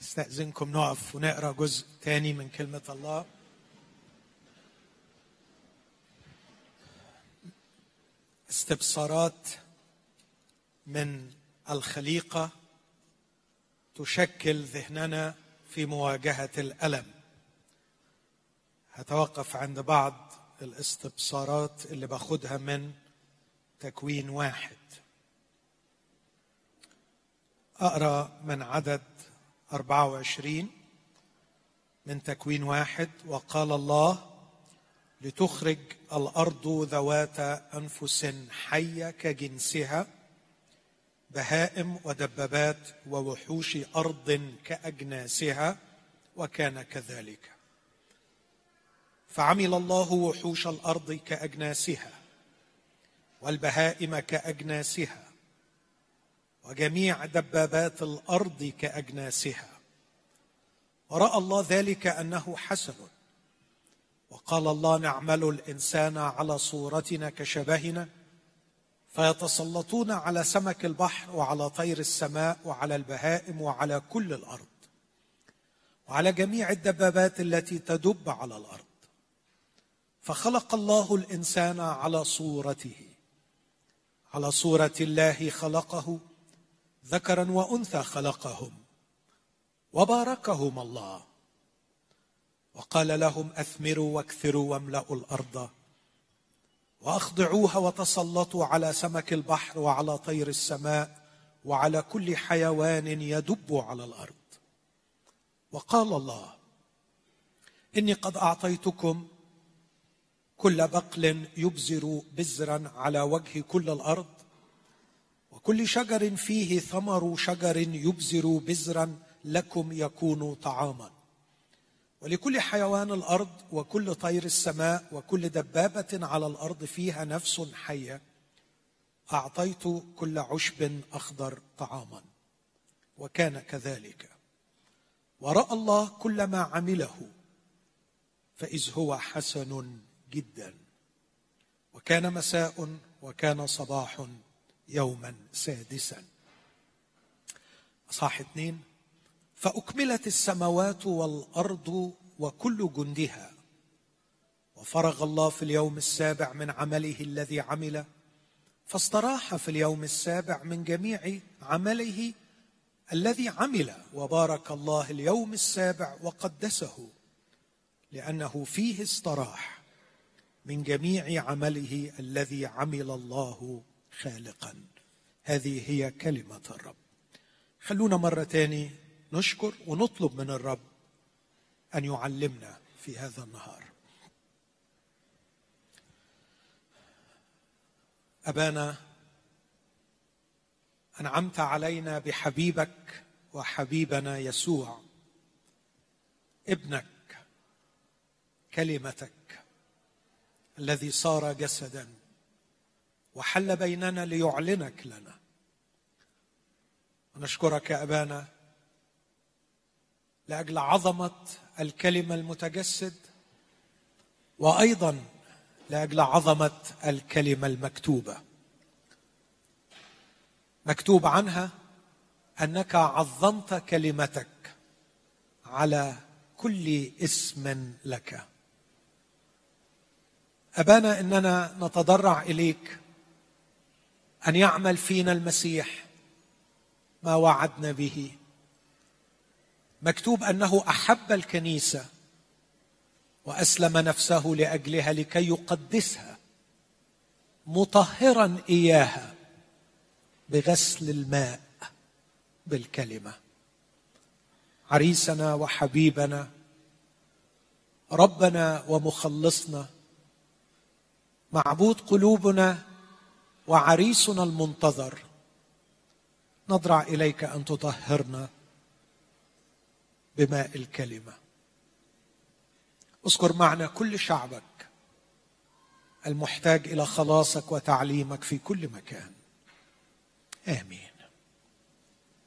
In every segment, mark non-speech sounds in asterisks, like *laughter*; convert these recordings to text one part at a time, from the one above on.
استاذنكم نقف ونقرأ جزء تاني من كلمة الله. استبصارات من الخليقة تشكل ذهننا في مواجهة الألم. هتوقف عند بعض الاستبصارات اللي باخدها من تكوين واحد. أقرأ من عدد 24 من تكوين واحد وقال الله لتخرج الأرض ذوات أنفس حية كجنسها بهائم ودبابات ووحوش أرض كأجناسها وكان كذلك. فعمل الله وحوش الأرض كأجناسها والبهائم كأجناسها وجميع دبابات الأرض كأجناسها. ورأى الله ذلك أنه حسن. وقال الله نعمل الإنسان على صورتنا كشبهنا فيتسلطون على سمك البحر وعلى طير السماء وعلى البهائم وعلى كل الأرض. وعلى جميع الدبابات التي تدب على الأرض. فخلق الله الإنسان على صورته. على صورة الله خلقه ذكرا وأنثى خلقهم وباركهم الله. وقال لهم أثمروا واكثروا واملأوا الأرض وأخضعوها وتسلطوا على سمك البحر وعلى طير السماء وعلى كل حيوان يدب على الأرض. وقال الله إني قد أعطيتكم كل بقل يبزر بزرا على وجه كل الأرض وكل شجر فيه ثمر شجر يبزر بزرا لكم يكون طعاما. ولكل حيوان الأرض وكل طير السماء وكل دبابة على الأرض فيها نفس حية. أعطيت كل عشب أخضر طعاما. وكان كذلك. ورأى الله كل ما عمله فإذ هو حسن جدا. وكان مساء وكان صباح يوما سادسا. أصحاح اثنين. فأكملت السماوات والأرض وكل جندها. وفرغ الله في اليوم السابع من عمله الذي عمل. فاستراح في اليوم السابع من جميع عمله الذي عمل. وبارك الله اليوم السابع وقدسه. لأنه فيه استراح من جميع عمله الذي عمل الله خالقا. هذه هي كلمة الرب. خلونا مرة تاني نشكر ونطلب من الرب أن يعلمنا في هذا النهار. أبانا أنعمت علينا بحبيبك وحبيبنا يسوع ابنك كلمتك الذي صار جسدا. وحل بيننا ليعلنك لنا. ونشكرك يا أبانا لأجل عظمة الكلمة المتجسد وأيضا لأجل عظمة الكلمة المكتوبة. مكتوب عنها أنك عظمت كلمتك على كل اسم لك. أبانا إننا نتضرع إليك أن يعمل فينا المسيح ما وعدنا به. مكتوب أنه أحب الكنيسة وأسلم نفسه لأجلها لكي يقدسها مطهرا إياها بغسل الماء بالكلمة. عريسنا وحبيبنا ربنا ومخلصنا معبود قلوبنا وعريسنا المنتظر. نضرع إليك أن تطهرنا بماء الكلمة. اذكر معنا كل شعبك المحتاج إلى خلاصك وتعليمك في كل مكان. آمين.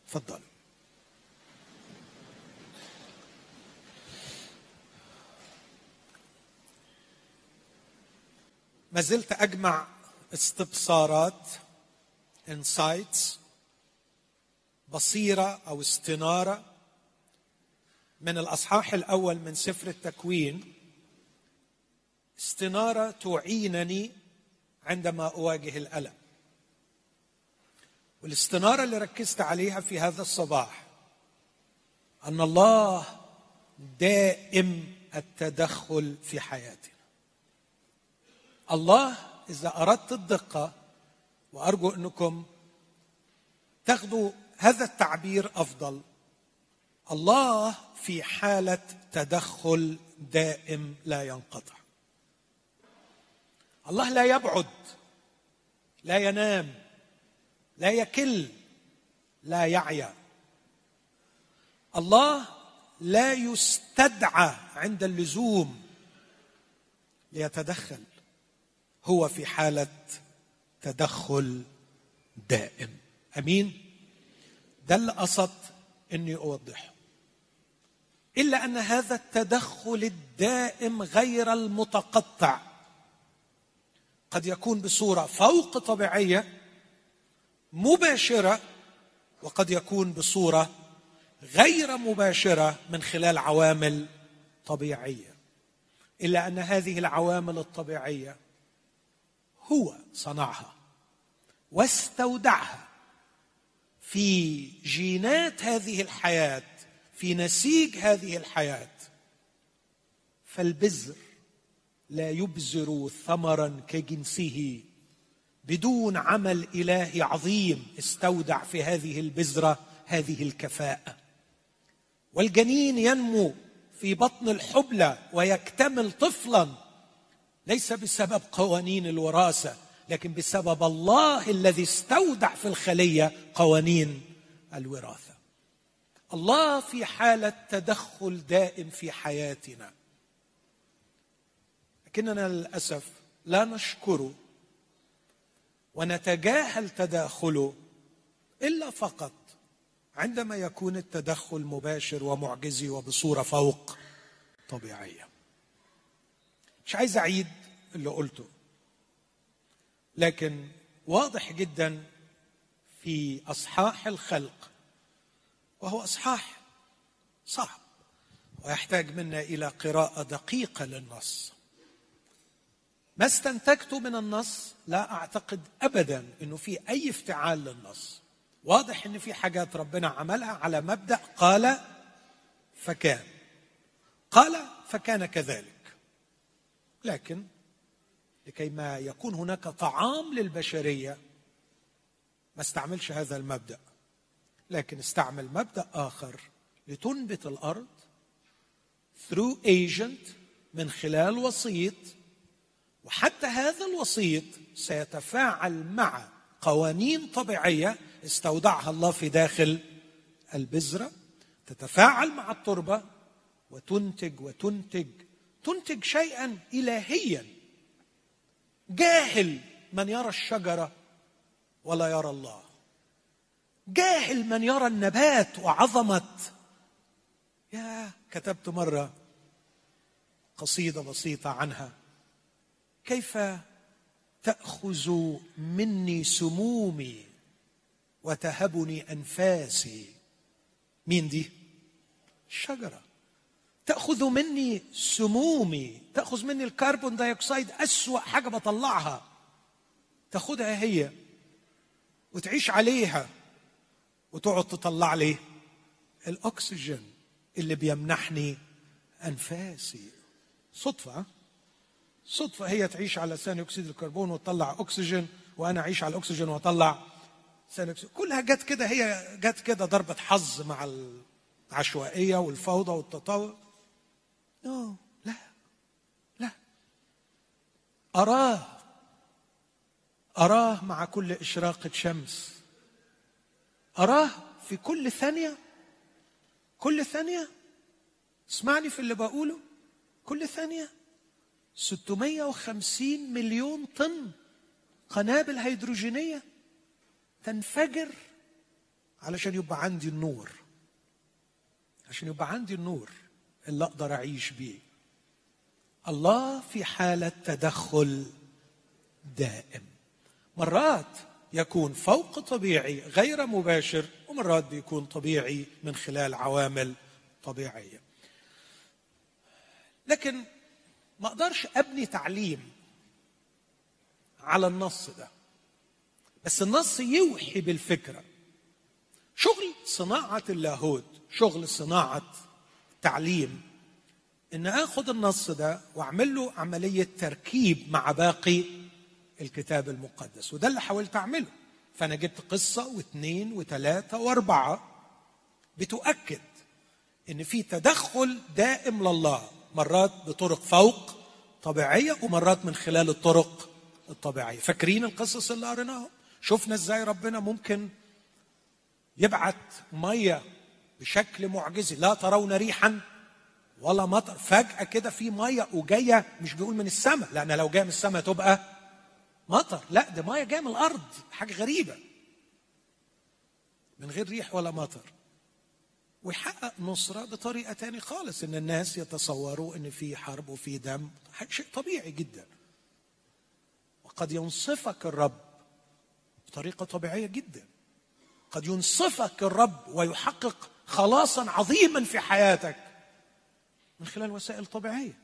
تفضل. ما زلت أجمع استبصارات انسايتس بصيرة أو استنارة. من الأصحاح الأول من سفر التكوين استنارة تعينني عندما أواجه الألم. والاستنارة اللي ركزت عليها في هذا الصباح أن الله دائم التدخل في حياتنا. الله إذا أردت الدقة وأرجو أنكم تاخذوا هذا التعبير أفضل. الله في حالة تدخل دائم لا ينقطع. الله لا يبعد لا ينام لا يكل لا يعيا. الله لا يستدعى عند اللزوم ليتدخل. هو في حالة تدخل دائم. أمين؟ ده اللي قصدت إني اوضحه إلا أن هذا التدخل الدائم غير المتقطع قد يكون بصورة فوق طبيعية مباشرة وقد يكون بصورة غير مباشرة من خلال عوامل طبيعية. إلا أن هذه العوامل الطبيعية هو صنعها واستودعها في جينات هذه الحياة في نسيج هذه الحياة. فالبذر لا يبذر ثمرا كجنسه بدون عمل الهي عظيم استودع في هذه البذره هذه الكفاءة. والجنين ينمو في بطن الحبلى ويكتمل طفلا ليس بسبب قوانين الوراثة لكن بسبب الله الذي استودع في الخلية قوانين الوراثة. الله في حالة تدخل دائم في حياتنا. لكننا للأسف لا نشكره ونتجاهل تداخله إلا فقط عندما يكون التدخل مباشر ومعجزي وبصورة فوق طبيعية. مش عايز أعيد اللي قلته. لكن واضح جدا في أصحاح الخلق وهو أصحاح صعب ويحتاج منا إلى قراءة دقيقة للنص. ما استنتجت من النص لا أعتقد ابدا إنه في أي افتعال للنص. واضح إن في حاجات ربنا عملها على مبدأ قال فكان قال فكان كذلك. لكن لكي ما يكون هناك طعام للبشرية ما استعملش هذا المبدأ. لكن استعمل مبدأ آخر لتنبت الأرض through agent من خلال وسيط وحتى هذا الوسيط سيتفاعل مع قوانين طبيعية استودعها الله في داخل البذرة تتفاعل مع التربة وتنتج وتنتج تنتج شيئا الهيا. جاهل من يرى الشجرة ولا يرى الله. جاهل من يرى النبات وعظمه يا كتبت مرة قصيدة بسيطة عنها. كيف تأخذ مني سمومي وتهبني أنفاسي؟ مين دي؟ الشجرة. تأخذ مني سمومي تأخذ مني ال carbon dioxide أسوأ حاجة بطلعها. تاخذها هي وتعيش عليها وتقعد تطلع لي الأكسجين اللي بيمنحني أنفاسي. صدفة صدفة. هي تعيش على ثاني أكسيد الكربون وتطلع أكسجين وأنا أعيش على الأكسجين وأطلع ثاني أكسيد. كلها جت كده هي جت كده ضربة حظ مع العشوائية والفوضى والتطور. نو لا. لا. أراه. أراه مع كل إشراقة شمس أراه في كل ثانية. كل ثانية. اسمعني في اللي بقوله. كل ثانية. 650 مليون طن قنابل هيدروجينية تنفجر علشان يبقى عندي النور. عشان يبقى عندي النور. اللي أقدر أعيش بيه. الله في حالة تدخل دائم. مرات يكون فوق طبيعي غير مباشر ومرات بيكون طبيعي من خلال عوامل طبيعية. لكن ما أقدرش أبني تعليم على النص ده. بس النص يوحي بالفكرة. شغل صناعة اللاهوت شغل صناعة تعليم إن آخذ النص ده وأعمل له عملية تركيب مع باقي الكتاب المقدس وده اللي حاولت أعمله. فأنا جبت قصة واثنين وثلاثة وأربعة بتؤكد إن في تدخل دائم لله مرات بطرق فوق طبيعية ومرات من خلال الطرق الطبيعية. فاكرين القصص اللي قريناها شفنا إزاي ربنا ممكن يبعت مية بشكل معجزي لا ترون ريحا ولا مطر. فجأة كده في مية وجاية مش بيقول من السماء لأن لو جاية من السماء تبقى مطر. لا ده مية جاية من الأرض حاجة غريبة. من غير ريح ولا مطر. ويحقق نصرة بطريقة تاني خالص إن الناس يتصوروا إن في حرب وفي دم. شيء طبيعي جدا. وقد ينصفك الرب بطريقة طبيعية جدا. قد ينصفك الرب ويحقق خلاصا عظيما في حياتك. من خلال وسائل طبيعية.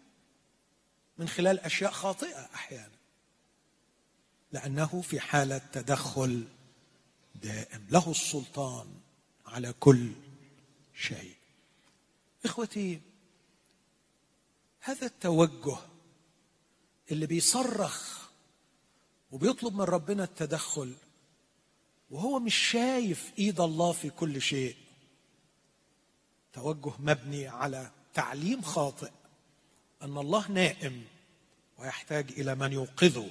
من خلال أشياء خاطئة أحيانا. لأنه في حالة تدخل دائم. له السلطان على كل شيء. إخوتي هذا التوجه اللي بيصرخ وبيطلب من ربنا التدخل وهو مش شايف إيد الله في كل شيء. توجه مبني على تعليم خاطئ أن الله نائم ويحتاج إلى من يوقظه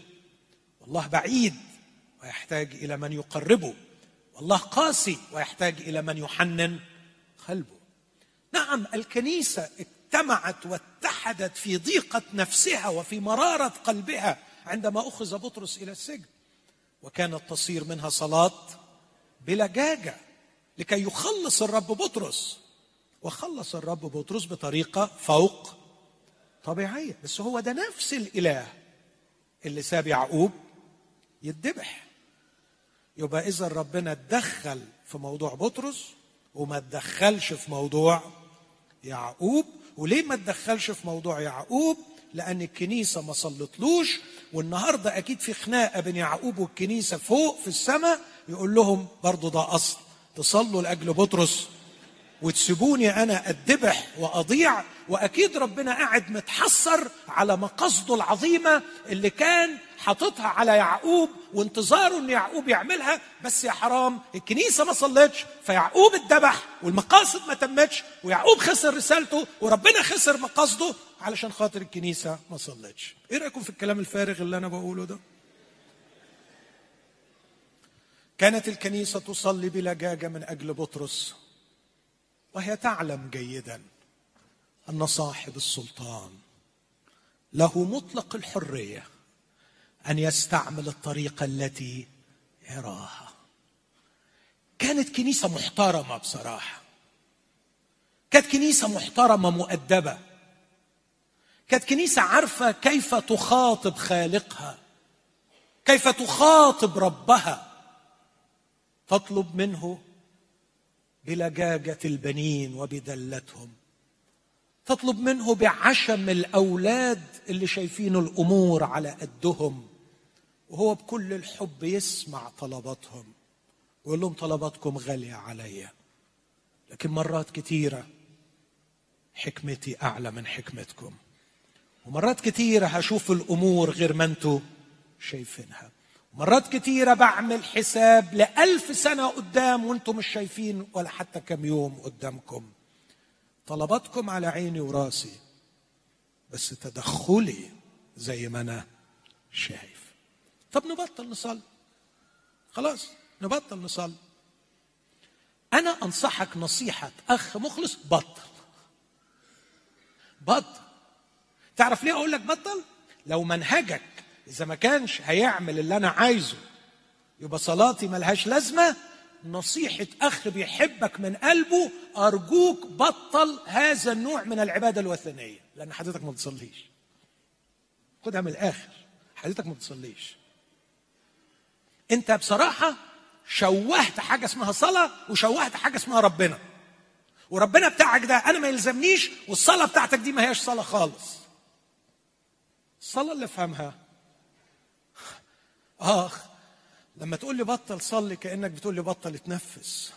والله بعيد ويحتاج إلى من يقربه والله قاسي ويحتاج إلى من يحنن قلبه. نعم الكنيسة اجتمعت واتحدت في ضيقة نفسها وفي مرارة قلبها عندما أخذ بطرس إلى السجن وكانت تصير منها صلاة بلجاجه لكي يخلص الرب بطرس. وخلص الرب بطرس بطريقة فوق طبيعية. بس هو ده نفس الإله اللي ساب يعقوب يتذبح. يبقى إذا ربنا اتدخل في موضوع بطرس وما تدخلش في موضوع يعقوب وليه ما تدخلش في موضوع يعقوب؟ لأن الكنيسة ما صلتلوش والنهاردة أكيد في خناقة بين يعقوب والكنيسة فوق في السماء يقول لهم برضه ده أصل تصلوا لأجل بطرس. وتسيبوني أنا اتذبح وأضيع وأكيد ربنا قاعد متحسر على مقاصده العظيمة اللي كان حاططها على يعقوب وانتظاره إن يعقوب يعملها. بس يا حرام الكنيسة ما صلتش فيعقوب اتذبح والمقاصد ما تمتش ويعقوب خسر رسالته وربنا خسر مقاصده علشان خاطر الكنيسة ما صلتش. إيه رأيكم في الكلام الفارغ اللي أنا بقوله ده؟ كانت الكنيسة تصلي بلجاجه من أجل بطرس. وهي تعلم جيدا أن صاحب السلطان له مطلق الحرية أن يستعمل الطريقة التي يراها. كانت كنيسة محترمة بصراحة. كانت كنيسة محترمة مؤدبة. كانت كنيسة عارفة كيف تخاطب خالقها. كيف تخاطب ربها. تطلب منه بلجاجه البنين وبدلتهم. تطلب منه بعشم الأولاد اللي شايفين الأمور على قدهم وهو بكل الحب يسمع طلباتهم ويقول لهم طلباتكم غالية عليا لكن مرات كثيره حكمتي أعلى من حكمتكم ومرات كثيره هشوف الأمور غير ما أنتم شايفينها. مرات كثيرة بعمل حساب لألف سنة قدام وأنتم مش شايفين ولا حتى كم يوم قدامكم. طلباتكم على عيني وراسي بس تدخلي زي ما أنا شايف. طب نبطل نصلي. خلاص نبطل نصلي. أنا أنصحك نصيحة أخ مخلص بطل. بطل. تعرف ليه أقول لك بطل؟ لو منهجك إذا ما كانش هيعمل اللي أنا عايزه يبقى صلاتي ملهاش لازمة نصيحة أخ بيحبك من قلبه أرجوك بطل هذا النوع من العبادة الوثنية. لأن حضرتك ما بتصليش. خدها من الآخر. حضرتك ما بتصليش. أنت بصراحة شوهت حاجة اسمها صلاة وشوهت حاجة اسمها ربنا. وربنا بتاعك ده أنا ما يلزمنيش والصلاة بتاعتك دي ما هياش صلاة خالص. الصلاة اللي افهمها آخ لما تقول لي بطل صلي كأنك بتقول لي بطل اتنفس.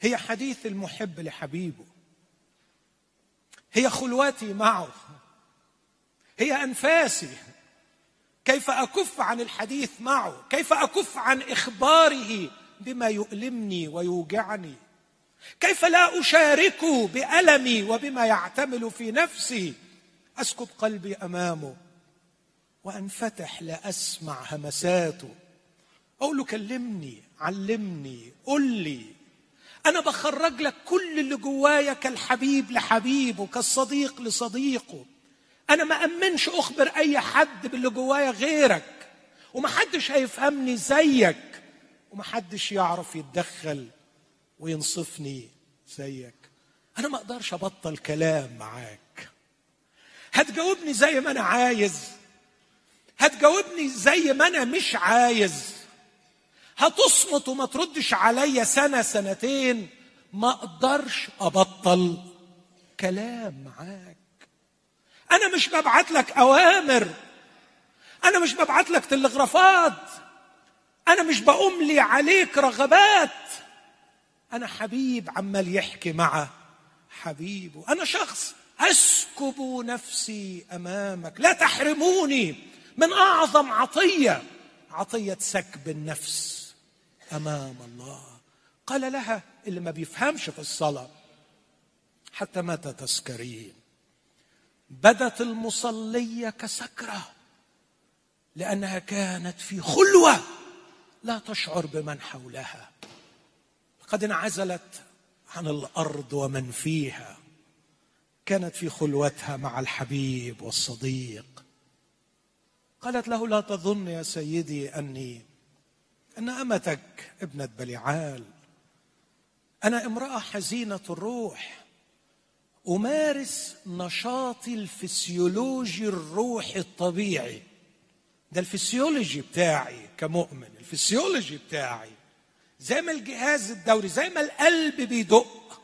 هي حديث المحب لحبيبه. هي خلوتي معه. هي أنفاسي. كيف أكف عن الحديث معه؟ كيف أكف عن إخباره بما يؤلمني ويوجعني؟ كيف لا أشاركه بألمي وبما يعتمل في نفسي؟ اسكب قلبي أمامه. وانفتح لاسمع همساته. أقول له كلمني علمني قل لي. أنا بخرج لك كل اللي جوايا كالحبيب لحبيبه كالصديق لصديقه. أنا ما أمنش أخبر أي حد باللي جوايا غيرك. ومحدش هيفهمني زيك. ومحدش يعرف يتدخل وينصفني زيك. أنا ما أقدرش أبطل كلام معاك. هتجاوبني زي ما أنا عايز. هتجاوبني زي ما أنا مش عايز. هتصمت وما تردش عليا سنة سنتين. ما أقدرش أبطل كلام معاك. أنا مش ببعت لك أوامر. أنا مش ببعت لك تلغرافات. أنا مش بأملي عليك رغبات. أنا حبيب عمال يحكي مع حبيبه. أنا شخص أسكب نفسي أمامك. لا تحرموني. من أعظم عطية عطية سكب النفس أمام الله. قال لها اللي ما بيفهمش في الصلاة حتى متى تسكرين بدت المصلية كسكرة لأنها كانت في خلوة لا تشعر بمن حولها. قد انعزلت عن الأرض ومن فيها كانت في خلوتها مع الحبيب والصديق. قالت له لا تظن يا سيدي أني أن أمتك ابنة بليعال أنا امرأة حزينة الروح. أمارس نشاطي الفسيولوجي الروحي الطبيعي. ده الفسيولوجي بتاعي كمؤمن. الفسيولوجي بتاعي. زي ما الجهاز الدوري زي ما القلب بيدق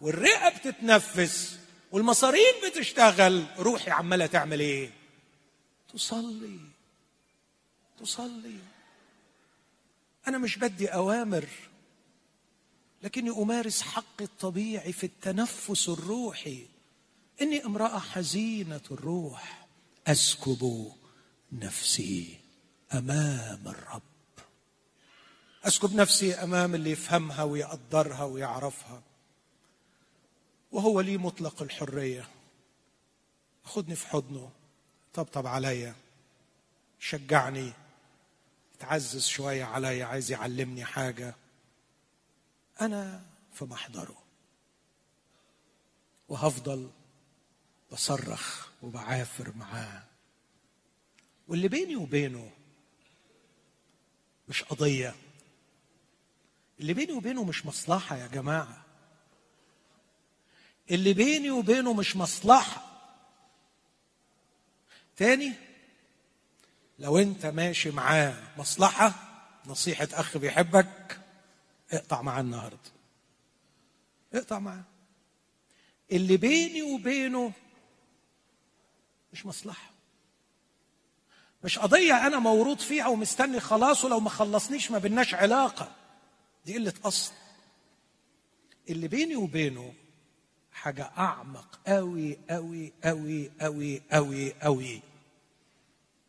والرئة بتتنفس والمصارين بتشتغل. روحي عمالة تعمل إيه؟ تصلي. تصلي. أنا مش بدي أوامر لكني أمارس حقي الطبيعي في التنفس الروحي. إني امرأة حزينة الروح. أسكب نفسي أمام الرب. أسكب نفسي أمام اللي يفهمها ويقدرها ويعرفها. وهو لي مطلق الحرية. خدني في حضنه. طبطب عليا شجعني تعزز شوية عليا عايز يعلمني حاجة. أنا في محضره. وهفضل بصرخ وبعافر معاه. واللي بيني وبينه مش قضية. اللي بيني وبينه مش مصلحة يا جماعة. اللي بيني وبينه مش مصلحة. تاني؟ لو انت ماشي معاه مصلحة نصيحة أخ بيحبك اقطع معاه النهارده. اقطع معاه. اللي بيني وبينه مش مصلحة. مش قضية أنا مورود فيها ومستني خلاص ولو ما خلصنيش ما بيناش علاقة. دي قلة أصل. اللي بيني وبينه حاجة أعمق قوي قوي قوي قوي قوي قوي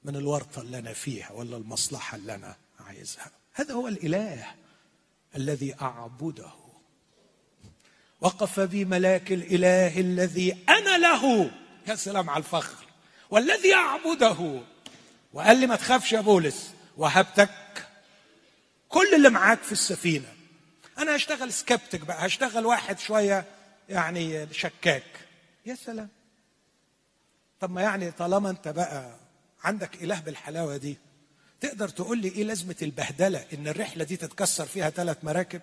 من الورطة اللي أنا فيها ولا المصلحة اللي أنا عايزها. هذا هو الإله الذي أعبده. وقف بي ملاك الإله الذي أنا له. يا سلام على الفخر. والذي أعبده. وقال لي ما تخافش يا بولس وهبتك. كل اللي معاك في السفينة. أنا هشتغل سكبتك بقى هشتغل واحد شوية يعني شكاك. يا سلام. طب ما يعني طالما أنت بقى عندك إله بالحلاوة دي؟ تقدر تقول لي إيه لازمة البهدلة إن الرحلة دي تتكسر فيها ثلاث مراكب؟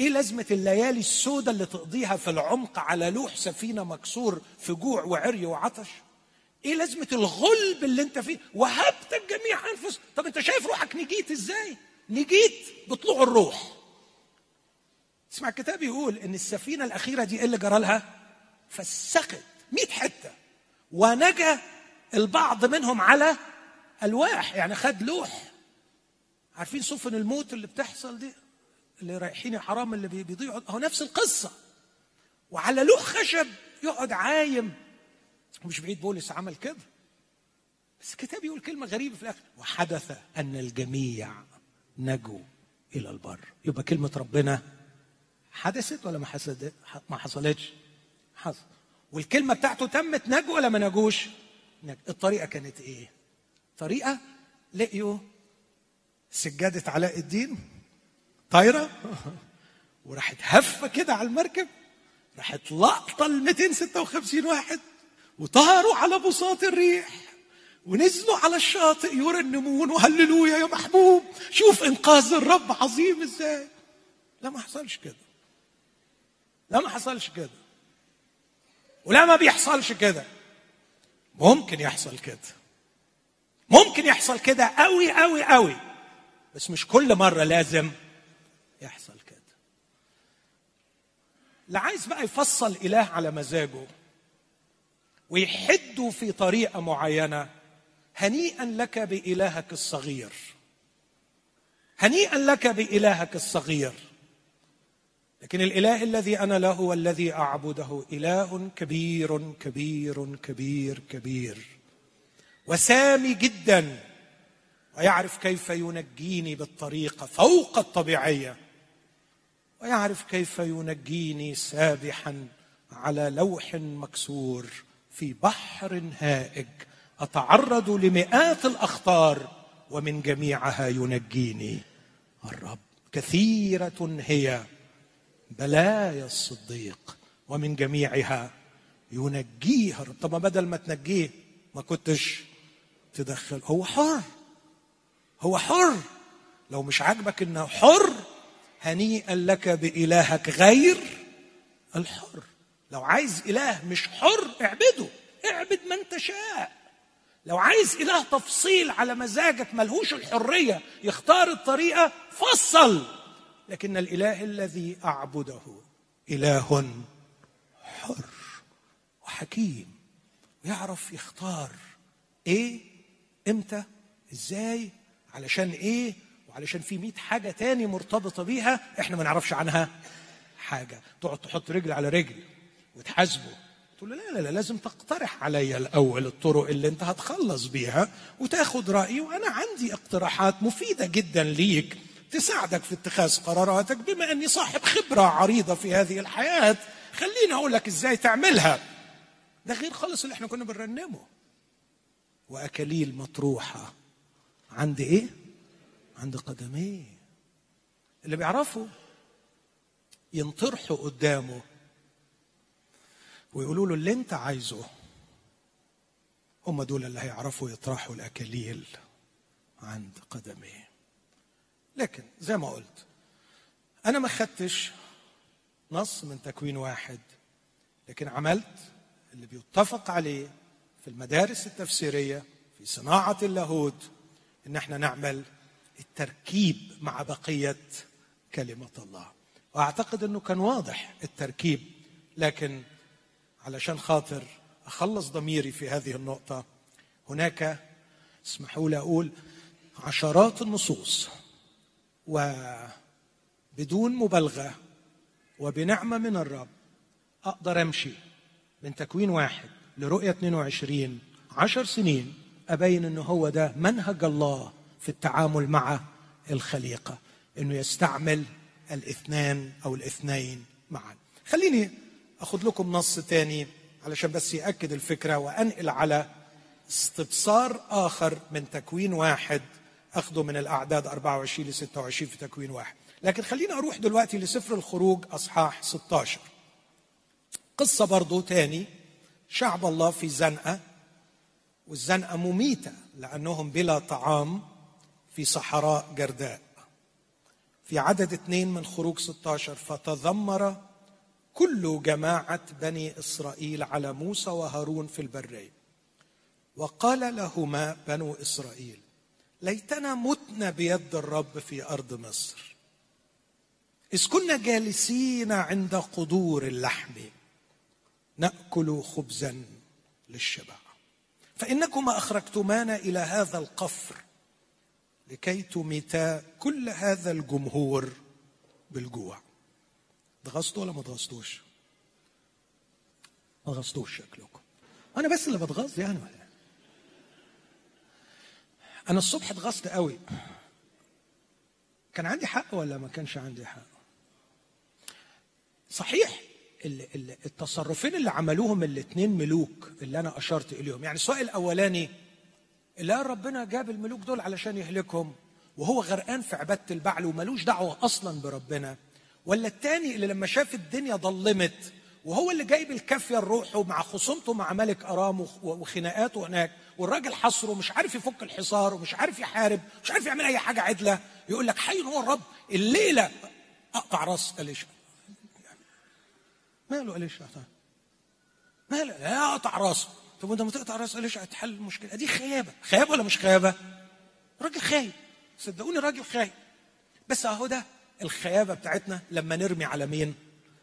إيه لازمة الليالي السوداء اللي تقضيها في العمق على لوح سفينة مكسور في جوع وعري وعطش؟ إيه لازمة الغلب اللي أنت فيه؟ وهبتك جميع أنفس. طب أنت شايف روحك نجيت إزاي؟ نجيت بطلوع الروح. اسمع الكتاب يقول إن السفينة الأخيرة دي إيه اللي جرى لها فسخت 100 حتة ونجا البعض منهم على الواح يعني خد لوح. عارفين سفن الموت اللي بتحصل دي؟ اللي رايحين حرام اللي بيضيعوا. هو نفس القصة. وعلى لوح خشب يقعد عايم. مش بعيد بولس عمل كده. بس الكتاب يقول كلمة غريبة في الآخر. وحدث أن الجميع نجوا إلى البر. يبقى كلمة ربنا حدثت ولا ما ما حصلتش. حصل. والكلمة بتاعته تمت نجوا ولا ما نجوش. الطريقة كانت إيه؟ طريقة لقيوا سجادة علاء الدين طايرة وراحت هفة كده على المركب راحت لقطة ال 256 واحد وطاروا على بساط الريح ونزلوا على الشاطئ يرنمون وهللويا يا محبوب. شوف إنقاذ الرب عظيم إزاي. لا ما حصلش كده. لا ما حصلش كده. ولا ما بيحصلش كده. ممكن يحصل كده. ممكن يحصل كده قوي قوي قوي بس مش كل مرة لازم يحصل كده. اللي عايز بقى يفصل إله على مزاجه ويحده في طريقة معينة هنيئا لك بإلهك الصغير. هنيئا لك بإلهك الصغير. لكن الإله الذي أنا له والذي أعبده إله كبير كبير كبير كبير. وسامي جدا. ويعرف كيف ينجيني بالطريقة فوق الطبيعية. ويعرف كيف ينجيني سابحا على لوح مكسور في بحر هائج. أتعرض لمئات الأخطار ومن جميعها ينجيني. الرب كثيرة هي. بلايا الصديق ومن جميعها ينجيها طب ما بدل ما تنجيه ما كنتش تدخل. هو حر. هو حر. لو مش عاجبك إنه حر هنيئا لك بإلهك غير الحر. لو عايز إله مش حر اعبده. اعبد من تشاء. لو عايز إله تفصيل على مزاجك ملهوش الحرية يختار الطريقة فصل. لكن الإله الذي أعبده إله حر وحكيم ويعرف يختار إيه إمتى إزاي علشان إيه وعلشان في مئة حاجة تاني مرتبطة بيها إحنا ما نعرفش عنها حاجة. تقعد تحط رجل على رجل وتحاسبه تقول له لا لا لا لازم تقترح عليا الأول الطرق اللي أنت هتخلص بيها وتاخد رأيي وأنا عندي اقتراحات مفيدة جدا ليك. تساعدك في اتخاذ قراراتك بما أني صاحب خبرة عريضة في هذه الحياة. خليني أقول لك إزاي تعملها. ده غير خالص اللي إحنا كنا بنرنمه. وأكاليل مطروحة. عند إيه؟ عند قدميه اللي بيعرفوا ينطرحوا قدامه ويقولوا له اللي أنت عايزه. هم دول اللي هيعرفوا يطرحوا الأكاليل عند قدميه لكن زي ما قلت أنا ما خدتش نص من تكوين واحد لكن عملت اللي بيتفق عليه في المدارس التفسيرية في صناعة اللاهوت إن إحنا نعمل التركيب مع بقية كلمة الله. وأعتقد إنه كان واضح التركيب لكن علشان خاطر أخلص ضميري في هذه النقطة هناك اسمحوا لي أقول عشرات النصوص وبدون مبالغة وبنعمة من الرب أقدر أمشي من تكوين واحد لرؤية 22 عشر سنين أبين إنه هو ده منهج الله في التعامل مع الخليقة إنه يستعمل الاثنان أو الاثنين معا. خليني أخذ لكم نص تاني علشان بس يأكد الفكرة وأنقل على استبصار آخر من تكوين واحد أخذه من الأعداد 24 ل 26 في تكوين واحد. لكن خلينا أروح دلوقتي لسفر الخروج أصحاح 16 قصة برضو تاني. شعب الله في زنقة والزنقة مميتة لأنهم بلا طعام في صحراء جرداء. في عدد اثنين من خروج 16 فتذمر كل جماعة بني إسرائيل على موسى وهارون في البرية. وقال لهما بنو إسرائيل ليتنا متنا بيد الرب في أرض مصر. إذ كنا جالسين عند قدور اللحم نأكل خبزا للشبع. فانكما أخرجتمانا إلى هذا القفر لكي تميتا كل هذا الجمهور بالجوع. اتغصتوا ولا ما اتغصتوش ما اتغصتوش شكلكم. أنا بس اللي بتغص يعني. أنا الصبح اتغصت قوي. كان عندي حق ولا ما كانش عندي حق؟ صحيح التصرفين اللي عملوهم الاثنين ملوك اللي أنا أشرت إليهم. يعني السؤال الأولاني قال ربنا جاب الملوك دول علشان يهلكهم وهو غرقان في عبادة البعل وملوش دعوة أصلا بربنا. ولا الثاني اللي لما شاف الدنيا ضلمت وهو اللي جايب الكافية لروحه مع خصومته مع ملك ارام وخناقاته هناك والراجل حصره مش عارف يفك الحصار ومش عارف يحارب مش عارف يعمل أي حاجة عدلة يقول لك حي هو الرب الليلة. أقطع رأس أليشا. ماله أليشا؟ ماله؟ لا أقطع رأسه. طب وأنت لما تقطع رأس أليشا هتحل المشكلة. دي خيابة. خيابة ولا مش خيابة؟ راجل خايب. صدقوني راجل خايب. بس أهو ده الخيابة بتاعتنا لما نرمي على مين؟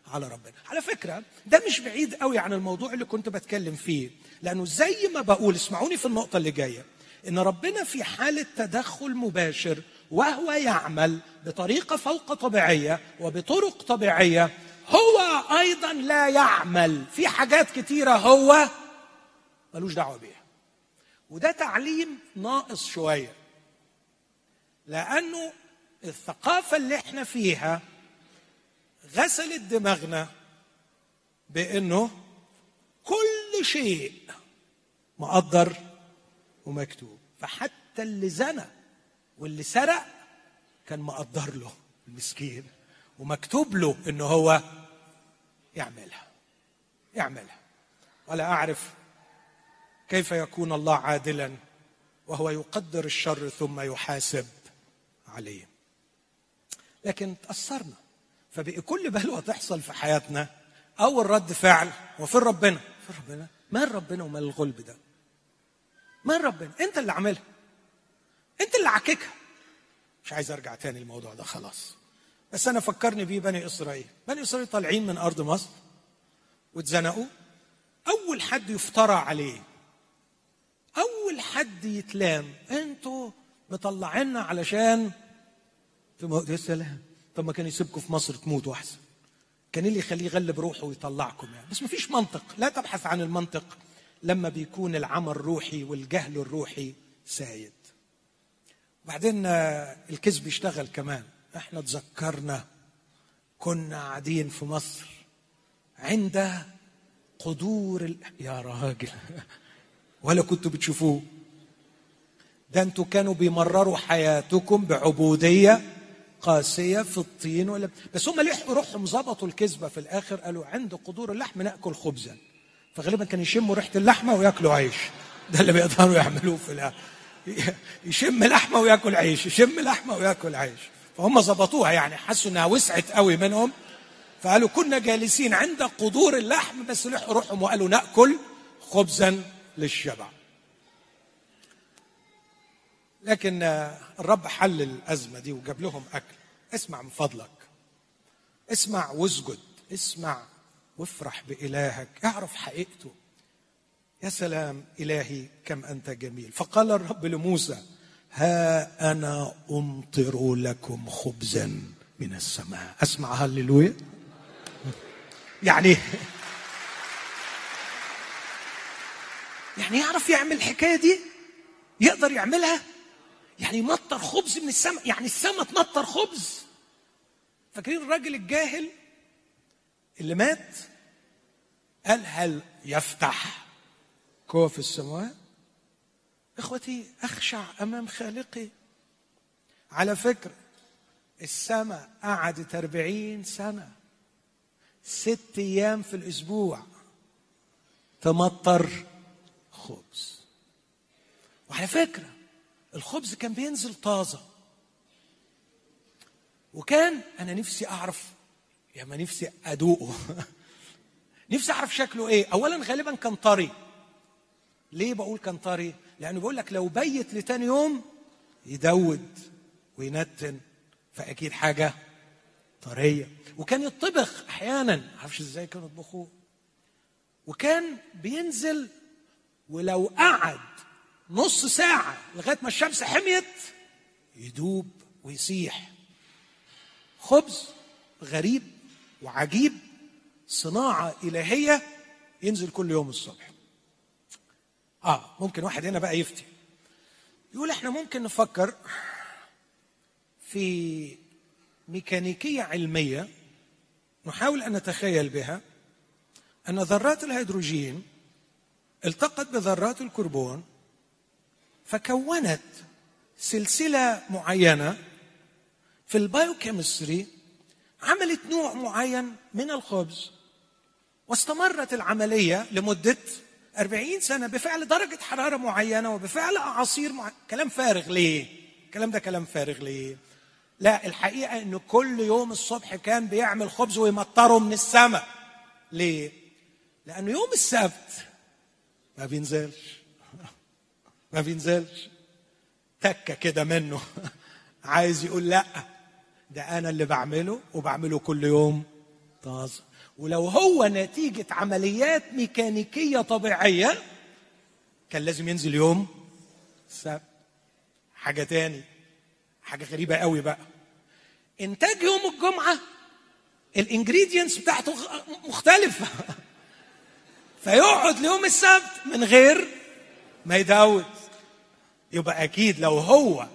على ربنا. على فكرة ده مش بعيد قوي عن الموضوع اللي كنت بتكلم فيه. لأنه زي ما بقول اسمعوني في النقطة اللي جاية إن ربنا في حالة تدخل مباشر وهو يعمل بطريقة فوق طبيعية وبطرق طبيعية هو أيضا لا يعمل. في حاجات كتيرة هو ملوش دعوة بيها. وده تعليم ناقص شوية. لأنه الثقافة اللي إحنا فيها غسلت دماغنا بإنه كل شيء مقدر ومكتوب. فحتى اللي زنى واللي سرق كان مقدر له المسكين ومكتوب له إنه هو يعملها يعملها. ولا أعرف كيف يكون الله عادلا وهو يقدر الشر ثم يحاسب عليه. لكن تأثرنا. فبقي كل بلوى تحصل في حياتنا اول رد فعل وفين ربنا. ربنا؟ مال ربنا ومال الغلب ده؟ مال ربنا؟ انت اللي عاملها. انت اللي عككها. مش عايز ارجع تاني الموضوع ده خلاص. بس أنا فكرني بيه بني إسرائيل. بني إسرائيل طالعين من أرض مصر واتزنقوا. أول حد يفترى عليه أول حد يتلام أنتوا مطلعينا علشان يا سلام. طب ما كان يسيبكم في مصر تموتوا أحسن. كان اللي يخليه يغلب روحه ويطلعكم يعني. بس ما فيش منطق. لا تبحث عن المنطق لما بيكون العمى الروحي والجهل الروحي سايد. وبعدين آه، الكذب يشتغل كمان. إحنا تذكرنا كنا قاعدين في مصر عند قدور ال... يا راجل. *laughs* ولا كنتوا بتشوفوه؟ ده أنتوا كانوا بيمرروا حياتكم بعبودية قاسية في الطين ولا بس هم لحقوا روحهم ظبطوا الكذبة في الآخر قالوا عند قدور اللحم نأكل خبزا. فغالبا كانوا يشموا ريحة اللحمة ويأكلوا عيش. *laughs* ده اللي بيقدروا يعملوه في الآخر. *laughs* يشم لحمة ويأكل عيش يشم لحمة ويأكل عيش. فهم ظبطوها يعني حسوا إنها وسعت قوي منهم. فقالوا كنا جالسين عند قدور اللحم بس لحقوا روحهم وقالوا نأكل خبزا للشبع. لكن الرب حل الأزمة دي وجاب لهم أكل. اسمع من فضلك. اسمع واسجد. اسمع وافرح بإلهك. أعرف حقيقته. يا سلام إلهي كم أنت جميل. فقال الرب لموسى ها أنا أمطر لكم خبزا من السماء. أسمع هللويا. يعني *laughs* يعني يعرف يعمل الحكاية دي؟ يقدر يعملها؟ يعني يمطر خبز من السماء يعني السماء تمطر خبز. فاكرين الراجل الجاهل اللي مات؟ قال هل يفتح كوف السماوات إخوتي أخشع أمام خالقي. على فكرة السماء قعدت أربعين سنة. ست أيام في الأسبوع تمطر خبز. وعلى فكرة الخبز كان بينزل طازة. وكان أنا نفسي أعرف يا ما نفسي أدوقه. *laughs* نفسي أعرف شكله إيه. أولا غالبا كان طري ليه بقول كان طري لأنه بيقول لك لو بيت لتاني يوم يدود وينتن فأكيد حاجة طرية. وكان يطبخ أحيانا معرفش إزاي كانوا يطبخوه. وكان بينزل ولو قعد نص ساعة لغاية ما الشمس حميت يدوب ويسيح خبز غريب وعجيب صناعة إلهية ينزل كل يوم الصبح. آه ممكن واحد هنا بقى يفتي. يقول إحنا ممكن نفكر في ميكانيكية علمية نحاول أن نتخيل بها أن ذرات الهيدروجين التقت بذرات الكربون فكونت سلسلة معينة في ال biochemistry عملت نوع معين من الخبز واستمرت العملية لمدة أربعين سنة بفعل درجة حرارة معينة وبفعل أعاصير معينة كلام فارغ ليه؟ الكلام ده كلام فارغ ليه؟ لا الحقيقة إن كل يوم الصبح كان بيعمل خبز ويمطره من السماء ليه؟ لأنه يوم السبت ما بينزلش ما بينزلش. تكة كده منه. *laughs* عايز يقول لأ. ده أنا اللي بعمله وبعمله كل يوم. طازة ولو هو نتيجة عمليات ميكانيكية طبيعية كان لازم ينزل يوم السبت حاجة تاني. حاجة غريبة قوي بقى. إنتاج يوم الجمعة. الإنجريدينتس بتاعته مختلفة. *laughs* فيقعد ليوم السبت من غير ما يدود يبقى أكيد لو هو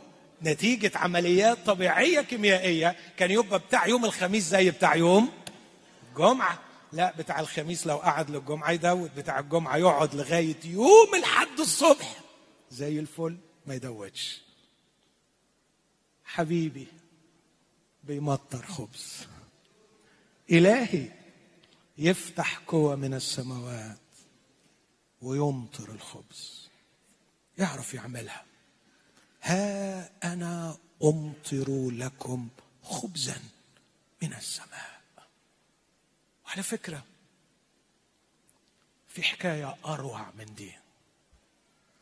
نتيجة عمليات طبيعية كيميائية كان يبقى بتاع يوم الخميس زي بتاع يوم جمعة. لا بتاع الخميس لو قعد للجمعة يدود بتاع الجمعة يقعد لغاية يوم الحد الصبح. زي الفل ما يدودش حبيبي بيمطر خبز. إلهي يفتح قوة من السماوات ويمطر الخبز. يعرف يعملها. ها أنا أمطر لكم خبزا من السماء. على فكرة في حكاية أروع من دي.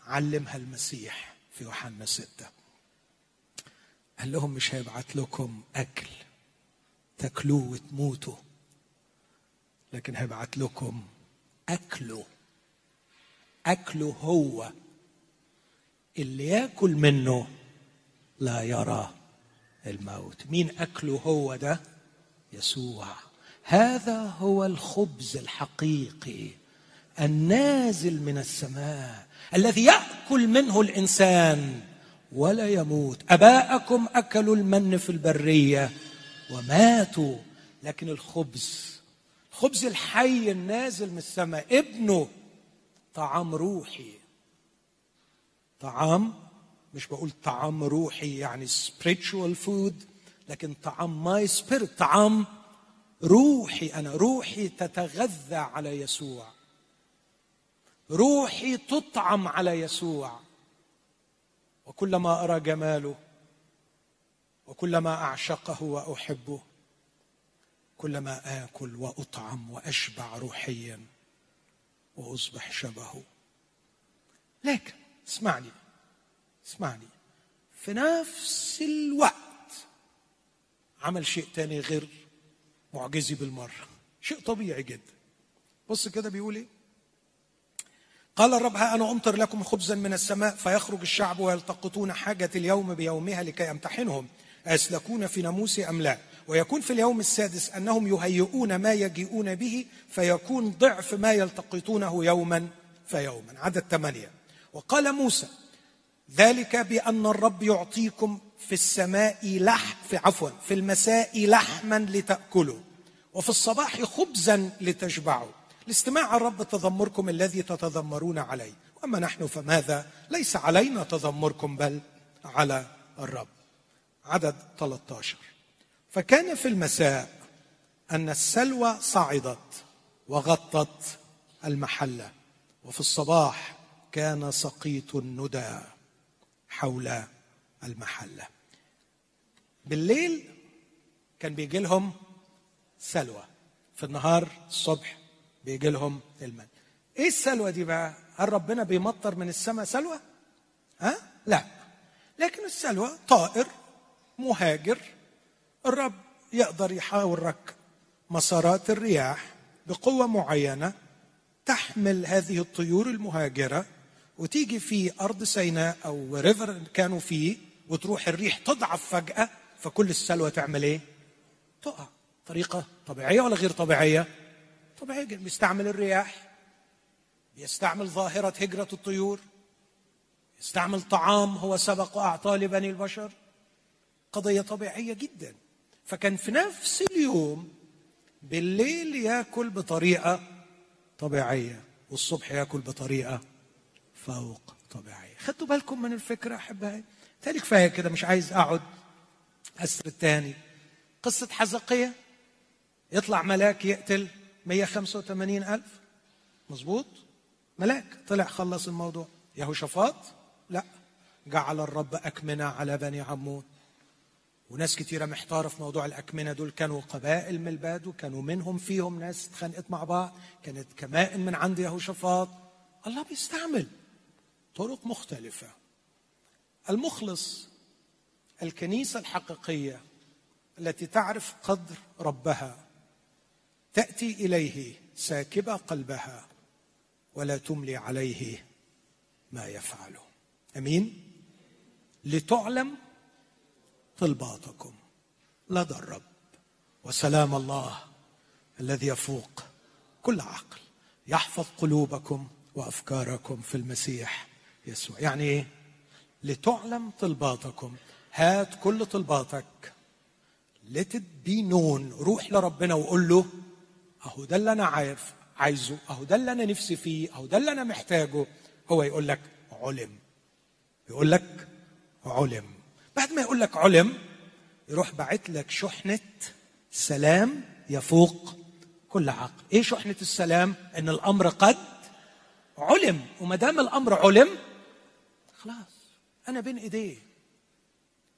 علمها المسيح في يوحنا ستة. قال لهم مش هيبعت لكم أكل تاكلوه وتموتوا لكن هيبعت لكم أكله. أكله هو اللي ياكل منه لا يرى الموت. مين أكله هو ده؟ يسوع. هذا هو الخبز الحقيقي النازل من السماء الذي يأكل منه الإنسان ولا يموت. أباءكم أكلوا المن في البرية وماتوا لكن الخبز الخبز الحي النازل من السماء ابنه طعام روحي. طعام مش بقول طعام روحي يعني spiritual food لكن طعام my spirit طعام روحي أنا روحي تتغذى على يسوع. روحي تطعم على يسوع. وكلما أرى جماله وكلما أعشقه وأحبه كلما آكل وأطعم وأشبع روحيا وأصبح شبهه. لكن اسمعني اسمعني. في نفس الوقت عمل شيء تاني غير معجزي بالمرة. شيء طبيعي جدا. بص كده بيقول إيه؟ قال الرب ها أنا أمطر لكم خبزا من السماء فيخرج الشعب ويلتقطون حاجة اليوم بيومها لكي أمتحنهم. أيسلكون في ناموسي أم لا؟ ويكون في اليوم السادس أنهم يهيئون ما يجيئون به فيكون ضعف ما يلتقطونه يوما فيوما. عدد ثمانية. وقال موسى ذلك بأن الرب يعطيكم في السماء لحم في عفوا في المساء لحما لتأكلوا وفي الصباح خبزا لتشبعوا. لاستماع الرب تذمركم الذي تتذمرون عليه. وأما نحن فماذا؟ ليس علينا تذمركم بل على الرب. عدد 13 فكان في المساء أن السلوى صعدت وغطت المحلة وفي الصباح كان سقيط الندى حول المحلة. بالليل كان بيجي لهم سلوى. في النهار الصبح بيجي لهم المن. إيه السلوى دي بقى؟ هل ربنا بيمطر من السماء سلوى؟ ها؟ لا. لكن السلوى طائر مهاجر. الرب يقدر يحرك مسارات الرياح بقوة معينة تحمل هذه الطيور المهاجرة. وتيجي في أرض سيناء أو ريفر كانوا فيه وتروح الريح تضعف فجأة فكل السلوى تعمل إيه؟ تقع طريقة طبيعية ولا غير طبيعية؟ طبيعية بيستعمل الرياح بيستعمل ظاهرة هجرة الطيور يستعمل طعام هو سبق واعطاه لبني البشر قضية طبيعية جدا فكان في نفس اليوم بالليل ياكل بطريقة طبيعية والصبح ياكل بطريقة فوق طبيعية. خدتوا بالكم من الفكرة أحبائي؟ تاني كفايه كده مش عايز أقعد. اسر الثاني. قصة حزقية. يطلع ملاك يقتل 185 ألف. مظبوط؟ ملاك. طلع خلص الموضوع. يهوشافاط لا. جعل الرب أكمنة على بني عمون. وناس كتيرة محتارة في موضوع الأكمنة دول. كانوا قبائل من البدو كانوا منهم فيهم ناس اتخانقت مع بعض. كانت كمائن من عند يهوشافاط الله بيستعمل. طرق مختلفة. المخلص الكنيسة الحقيقية التي تعرف قدر ربها تأتي إليه ساكبة قلبها ولا تملي عليه ما يفعله أمين؟ لتعلم طلباتكم. لدى الرب. وسلام الله الذي يفوق كل عقل يحفظ قلوبكم وأفكاركم في المسيح. يسوع. يعني إيه لتعلم طلباتكم هات كل طلباتك. Let it be known. روح لربنا وقول له أهو ده اللي أنا عارف عايزه. أهو ده اللي أنا نفسي فيه. أهو ده اللي أنا محتاجه. هو يقول لك علم. يقول لك علم. بعد ما يقول لك علم يروح باعت لك شحنة سلام يفوق كل عقل. إيه شحنة السلام؟ إن الأمر قد علم. وما دام الأمر علم خلاص أنا بين إيديه.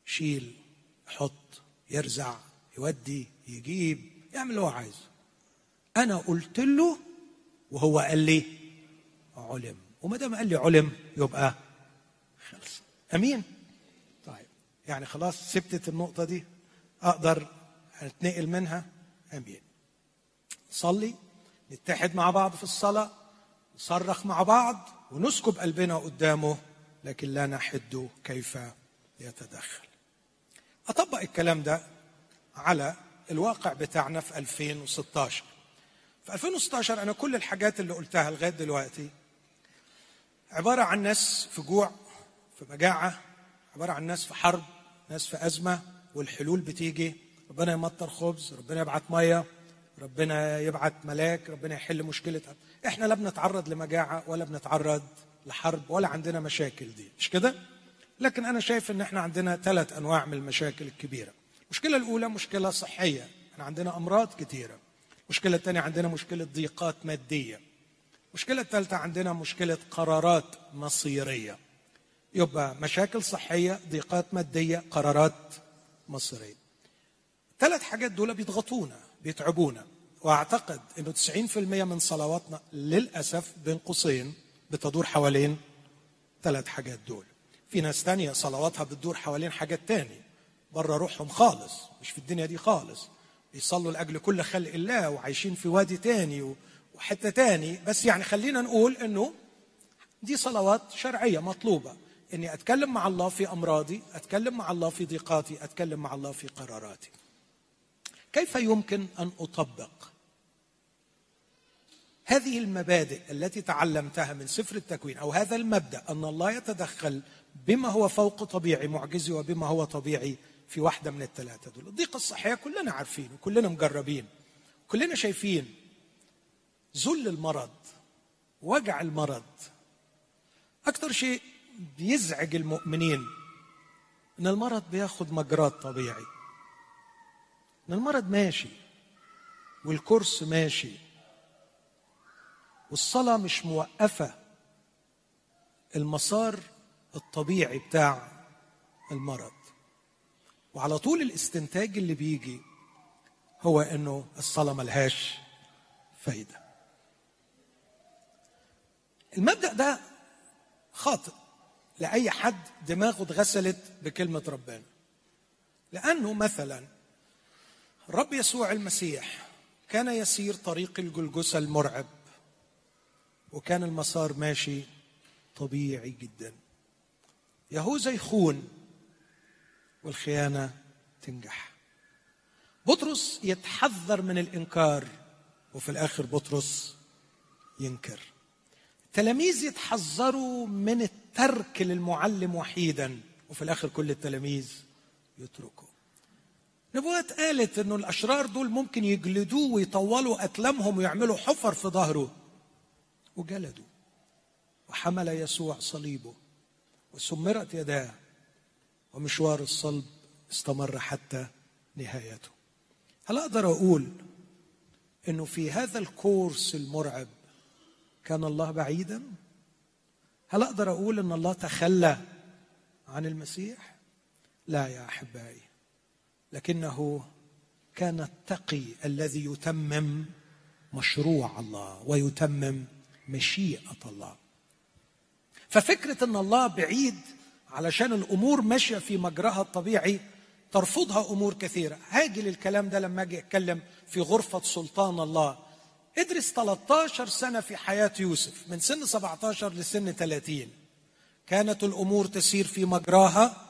شيل يحط يرزع يودي يجيب يعمل اللي هو عايزه. أنا قلت له وهو قال لي علم. وما دام قال لي علم يبقى خلص. أمين؟ طيب يعني خلاص سبتت النقطة دي. أقدر أتنقل منها؟ أمين. نصلي نتحد مع بعض في الصلاة نصرخ مع بعض ونسكب قلبنا قدامه. لكن لا نحد كيف يتدخل. أطبق الكلام ده على الواقع بتاعنا في 2016 في 2016 أنا كل الحاجات اللي قلتها لغاية دلوقتي عبارة عن ناس في جوع في مجاعه عبارة عن ناس في حرب ناس في أزمة والحلول بتيجي. ربنا يمطر خبز ربنا يبعت مية ربنا يبعت ملاك ربنا يحل مشكلة. إحنا لا بنتعرض لمجاعة ولا بنتعرض لحرب ولا عندنا مشاكل دي مش كده؟ لكن أنا شايف إن إحنا عندنا ثلاث أنواع من المشاكل الكبيرة. المشكلة الأولى مشكلة صحية إحنا عندنا أمراض كثيره المشكلة الثانية عندنا مشكلة ضيقات مادية. المشكلة الثالثه عندنا مشكلة قرارات مصيرية. يبقى مشاكل صحية ضيقات مادية قرارات مصيرية. ثلاث حاجات دول بيضغطونا بيتعبونا. وأعتقد إنه 90% من صلواتنا للأسف بين قوسين بتدور حوالين ثلاث حاجات دول. في ناس تانية صلواتها بتدور حوالين حاجات تانية بره روحهم خالص مش في الدنيا دي خالص. بيصلوا لأجل كل خلق الله وعايشين في وادي تاني وحتة تاني. بس يعني خلينا نقول إنه دي صلوات شرعية مطلوبة. إني أتكلم مع الله في أمراضي أتكلم مع الله في ضيقاتي أتكلم مع الله في قراراتي. كيف يمكن أن أطبق هذه المبادئ التي تعلمتها من سفر التكوين أو هذا المبدأ أن الله يتدخل بما هو فوق طبيعي معجزي وبما هو طبيعي في واحدة من الثلاثة دول. الضيقه الصحيه كلنا عارفين وكلنا مجربين كلنا شايفين. ذل المرض وجع المرض. أكثر شيء بيزعج المؤمنين إن المرض بياخد مجراه طبيعي. إن المرض ماشي والكرس ماشي والصلاة مش موقفة. المسار الطبيعي بتاع المرض. وعلى طول الاستنتاج اللي بيجي هو إنه الصلاة ملهاش فايدة. المبدأ ده خاطئ لأي حد دماغه اتغسلت بكلمة ربنا. لأنه مثلا الرب يسوع المسيح كان يسير طريق الجلجسه المرعب. وكان المسار ماشي طبيعي جدا. يهوذا يخون والخيانة تنجح. بطرس يتحذر من الإنكار وفي الآخر بطرس ينكر. التلاميذ يتحذروا من الترك للمعلم وحيدا وفي الآخر كل التلاميذ يتركوا نبوات قالت إنه الأشرار دول ممكن يجلدوه ويطولوا أتلامهم ويعملوا حفر في ظهره. وجلدوا وحمل يسوع صليبه وسمرت يداه ومشوار الصلب استمر حتى نهايته. هل أقدر أقول إنه في هذا الكورس المرعب كان الله بعيدا؟ هل أقدر أقول إن الله تخلى عن المسيح؟ لا يا أحبائي لكنه كان التقي الذي يتمم مشروع الله ويتمم مشيئة الله. ففكرة إن الله بعيد علشان الأمور ماشية في مجراها الطبيعي ترفضها أمور كثيرة. هاجي للكلام ده لما أجي أتكلم في غرفة سلطان الله. ادرس 13 سنة في حياة يوسف من سن 17 لسن 30 كانت الأمور تسير في مجراها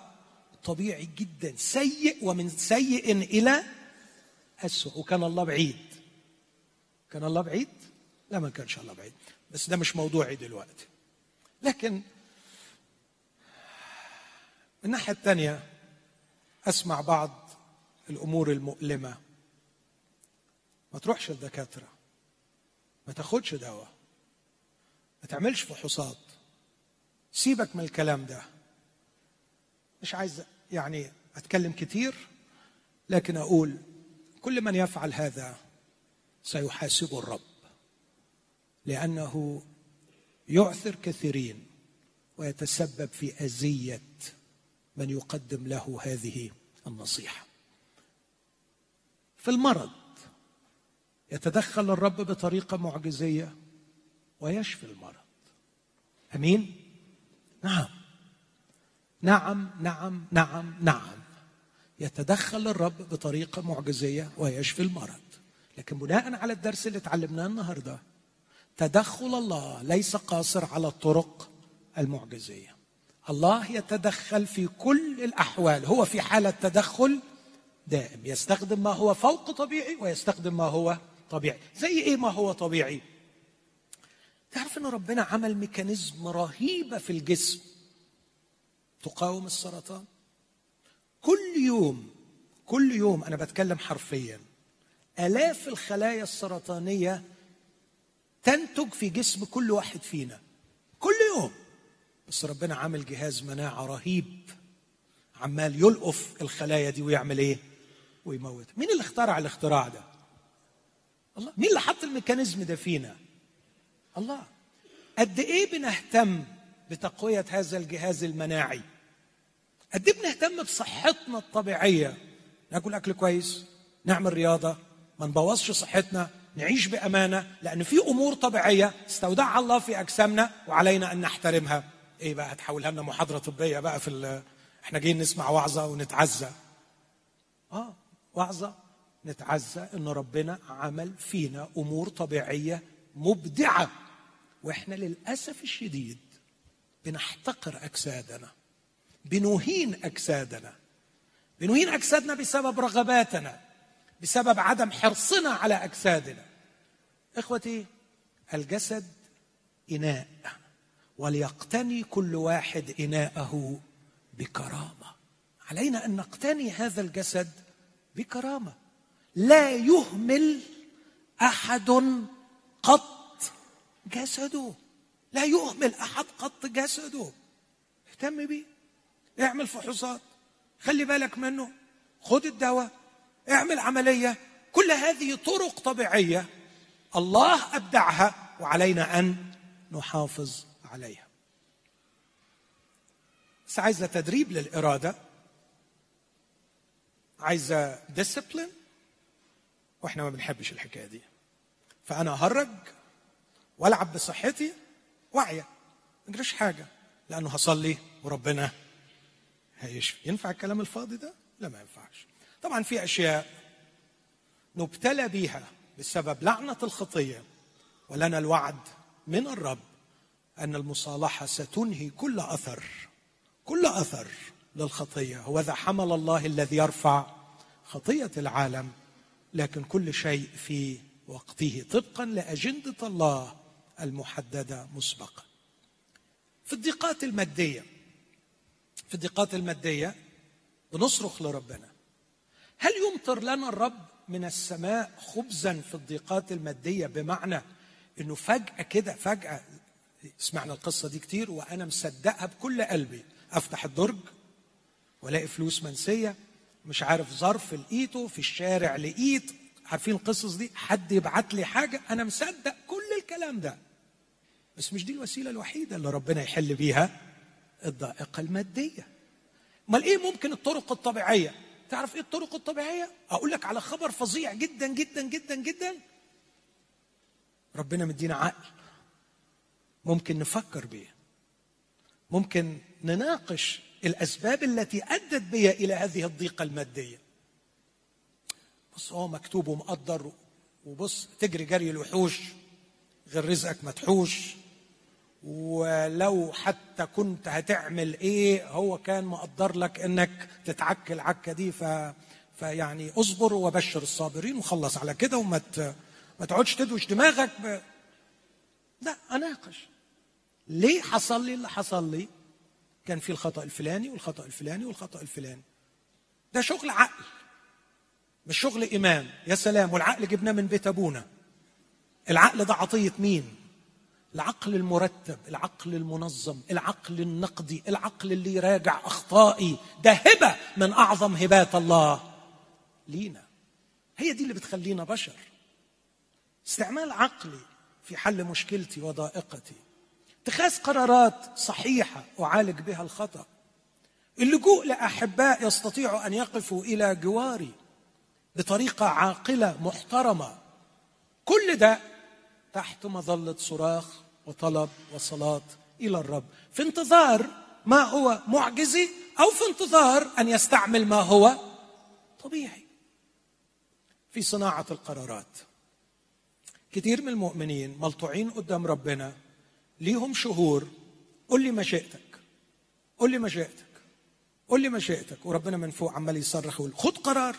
طبيعي جدا سيء ومن سيء إلى اسوء وكان الله بعيد. كان الله بعيد؟ لا ما كانش الله بعيد. بس ده مش موضوعي دلوقتي. لكن من الناحية الثانية أسمع بعض الأمور المؤلمة. ما تروحش الدكاترة. ما تاخدش دواء. ما تعملش فحوصات. سيبك من الكلام ده. مش عايز يعني أتكلم كتير لكن أقول كل من يفعل هذا سيحاسبه الرب. لأنه يعثر كثيرين ويتسبب في أذية من يقدم له هذه النصيحة. في المرض يتدخل الرب بطريقة معجزية ويشفي المرض. أمين؟ نعم. نعم نعم نعم نعم. يتدخل الرب بطريقة معجزية ويشفي المرض. لكن بناء على الدرس اللي اتعلمناه النهارده تدخل الله ليس قاصر على الطرق المعجزية. الله يتدخل في كل الأحوال هو في حالة تدخل دائم يستخدم ما هو فوق طبيعي ويستخدم ما هو طبيعي. زي إيه ما هو طبيعي؟ تعرف إن ربنا عمل ميكانيزم رهيبه في الجسم؟ تقاوم السرطان. كل يوم كل يوم أنا بتكلم حرفيا آلاف الخلايا السرطانية تنتج في جسم كل واحد فينا. كل يوم. بس ربنا عامل جهاز مناعة رهيب. عمال يلقف الخلايا دي ويعمل إيه؟ ويموت. مين اللي اخترع الاختراع ده؟ الله. مين اللي حط الميكانيزم ده فينا؟ الله. قد إيه بنهتم بتقوية هذا الجهاز المناعي؟ قد إيه بنهتم بصحتنا الطبيعية؟ ناكل أكل كويس نعمل رياضة ما نبوظش صحتنا. نعيش بأمانة لأن في أمور طبيعية استودعها الله في أجسامنا وعلينا أن نحترمها. إيه بقى؟ هتحولها لنا محاضرة طبية بقى في إحنا جايين نسمع وعظة ونتعزى. آه وعظة نتعزى إن ربنا عمل فينا أمور طبيعية مبدعة. وإحنا للأسف الشديد بنحتقر أجسادنا بنهين أجسادنا. بنهين أجسادنا بسبب رغباتنا. بسبب عدم حرصنا على أجسادنا. إخوتي الجسد إناء وليقتني كل واحد إناءه بكرامة. علينا أن نقتني هذا الجسد بكرامة. لا يهمل أحد قط جسده. لا يهمل أحد قط جسده. اهتم بيه. اعمل فحوصات. خلي بالك منه. خد الدواء. اعمل عملية. كل هذه طرق طبيعية. الله أبدعها وعلينا أن نحافظ عليها. بس عايزة تدريب للإرادة. عايزة ديسيبلين وإحنا ما بنحبش الحكاية دي. فأنا اهرج وألعب بصحتي. واعيه ما اجريش حاجة. لأنه هصلي وربنا هيشفي. ينفع الكلام الفاضي ده؟ لا ما ينفعش. طبعا في أشياء نبتلى بها بسبب لعنة الخطية ولنا الوعد من الرب أن المصالحة ستنهي كل أثر كل أثر للخطية. هو ذا حمل الله الذي يرفع خطية العالم لكن كل شيء في وقته طبقا لأجندة الله المحددة مسبقا. في الضيقات المادية في الضيقات المادية بنصرخ لربنا. هل يمطر لنا الرب من السماء خبزا في الضيقات المادية بمعنى إنه فجأة كده فجأة سمعنا القصة دي كتير وأنا مصدقها بكل قلبي. أفتح الدرج وألاقي فلوس منسية مش عارف ظرف لقيته في الشارع لقيت عارفين القصص دي؟ حد يبعت لي حاجة؟ أنا مصدق كل الكلام ده. بس مش دي الوسيلة الوحيدة اللي ربنا يحل بيها؟ الضائقة المادية. أمال إيه ممكن الطرق الطبيعية؟ تعرف إيه الطرق الطبيعية؟ أقول لك على خبر فظيع جدا جدا جدا جدا. ربنا مدينا عقل ممكن نفكر بيه ممكن نناقش الأسباب التي أدت بي إلى هذه الضيقة المادية. بص هو مكتوب ومقدر وبص تجري جري الوحوش غير رزقك مدحوش ولو حتى كنت هتعمل إيه هو كان مقدر لك إنك تتعك العكه دي ف فيعني اصبر وبشر الصابرين وخلص على كده وما ما تقعدش تدوش دماغك ب... لا أناقش. ليه حصل لي اللي حصل لي؟ كان في الخطأ الفلاني والخطأ الفلاني والخطأ الفلاني. ده شغل عقل مش شغل إيمان. يا سلام والعقل جبناه من بيت أبونا. العقل ده عطية مين؟ العقل المرتب العقل المنظم العقل النقدي العقل اللي يراجع أخطائي. ده هبة من أعظم هبات الله لينا. هي دي اللي بتخلينا بشر. استعمال عقلي في حل مشكلتي وضائقتي. اتخاذ قرارات صحيحة أعالج بها الخطأ. اللجوء لأحباء يستطيعوا أن يقفوا إلى جواري بطريقة عاقلة محترمة. كل ده تحت مظلة صراخ وطلب وصلاة إلى الرب. في انتظار ما هو معجزي أو في انتظار أن يستعمل ما هو طبيعي. في صناعة القرارات. كثير من المؤمنين ملطوعين قدام ربنا ليهم شهور. قل لي مشيئتك قل لي مشيئتك قل لي مشيئتك وربنا من فوق عمال يصرخ يقول خد قرار.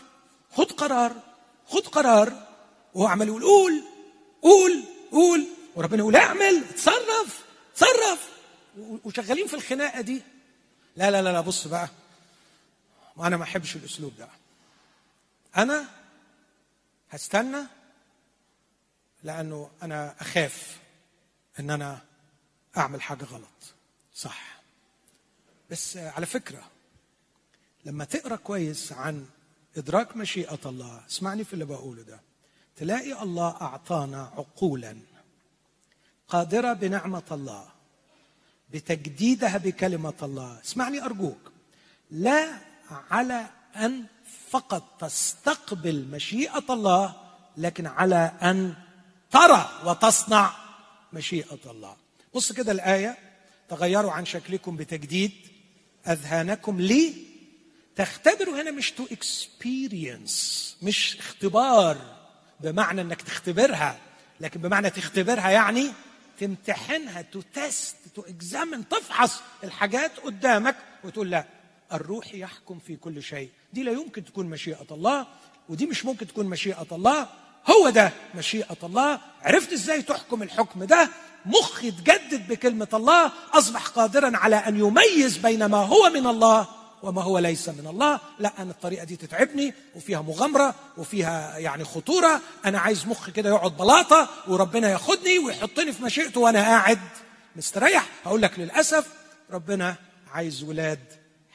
خد قرار. خد قرار. وهو عمال يقول قول. قول. قول. وربنا يقول اعمل تصرف تصرف وشغالين في الخناقة دي. لا لا لا لا بص بقى. أنا ما أحبش الأسلوب ده. أنا هستنى لأنه أنا أخاف إن أنا أعمل حاجة غلط. صح. بس على فكرة لما تقرأ كويس عن إدراك مشيئة الله اسمعني في اللي بقوله ده تلاقي الله أعطانا عقولا. قادرة بنعمة الله بتجديدها بكلمة الله. اسمعني أرجوك. لا على أن فقط تستقبل مشيئة الله لكن على أن ترى وتصنع مشيئة الله. بص كده الآية. تغيروا عن شكلكم بتجديد أذهانكم لي. تختبروا هنا مش to experience مش اختبار بمعنى إنك تختبرها لكن بمعنى تختبرها يعني تمتحنها to examine تفحص الحاجات قدامك وتقول لا الروح يحكم في كل شيء. دي لا يمكن تكون مشيئة الله ودي مش ممكن تكون مشيئة الله. هو ده مشيئة الله. عرفت إزاي تحكم الحكم ده؟ مخي اتجدد بكلمة الله أصبح قادرا على أن يميز بين ما هو من الله وما هو ليس من الله لا أنا الطريقة دي تتعبني وفيها مغامرة وفيها يعني خطورة. أنا عايز مخي كده يقعد بلاطة وربنا ياخدني ويحطني في مشيئته وأنا قاعد مستريح. هقول لك للأسف ربنا عايز ولاد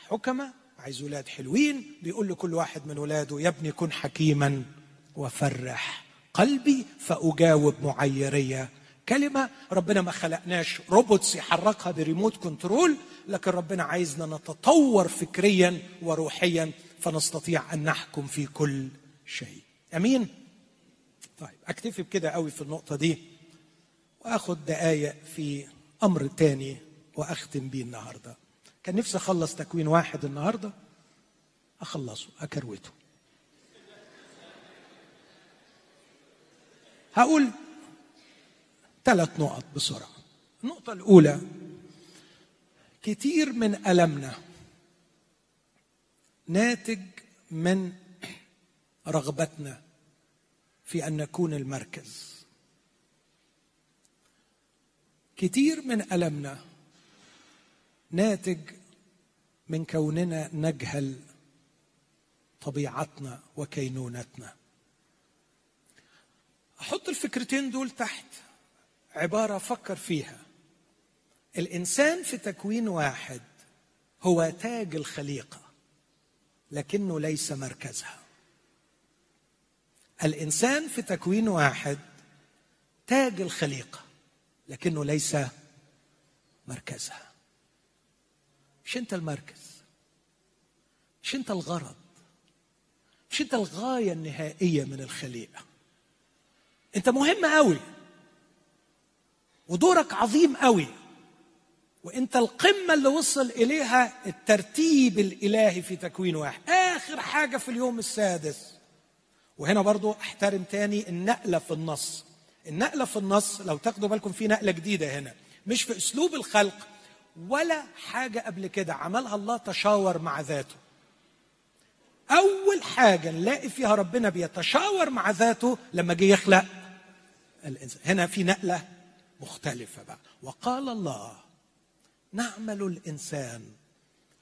حكمة عايز ولاد حلوين. بيقول لكل واحد من ولاده يا ابني كن حكيما وفرح قلبي فأجاوب من يعيرني كلمة. ربنا ما خلقناش robots يحركها ب remote control. لكن ربنا عايزنا نتطور فكريا وروحيا فنستطيع أن نحكم في كل شيء. أمين؟ طيب أكتفي بكده قوي في النقطة دي وأخذ دقايق في أمر تاني وأختم بيه النهاردة. كان نفسي أخلص تكوين واحد النهاردة أخلصه أكروته. هقول ثلاث نقط بسرعة. النقطة الأولى كتير من ألمنا ناتج من رغبتنا في أن نكون المركز. كتير من ألمنا ناتج من كوننا نجهل طبيعتنا وكينونتنا. أحط الفكرتين دول تحت عبارة فكر فيها. الإنسان في تكوين واحد هو تاج الخليقة لكنه ليس مركزها. الإنسان في تكوين واحد تاج الخليقة لكنه ليس مركزها. مش أنت المركز مش أنت الغرض مش أنت الغاية النهائية من الخليقة. أنت مهم قوي ودورك عظيم قوي وانت القمة اللي وصل إليها الترتيب الإلهي في تكوين واحد. آخر حاجة في اليوم السادس وهنا برضو أحترم تاني النقلة في النص. النقلة في النص لو تاخدوا بالكم في نقلة جديدة هنا. مش في أسلوب الخلق ولا حاجة قبل كده عملها الله تشاور مع ذاته. أول حاجة نلاقي فيها ربنا بيتشاور مع ذاته لما جه يخلق الإنسان. هنا في نقلة مختلفة بقى. وقال الله نعمل الإنسان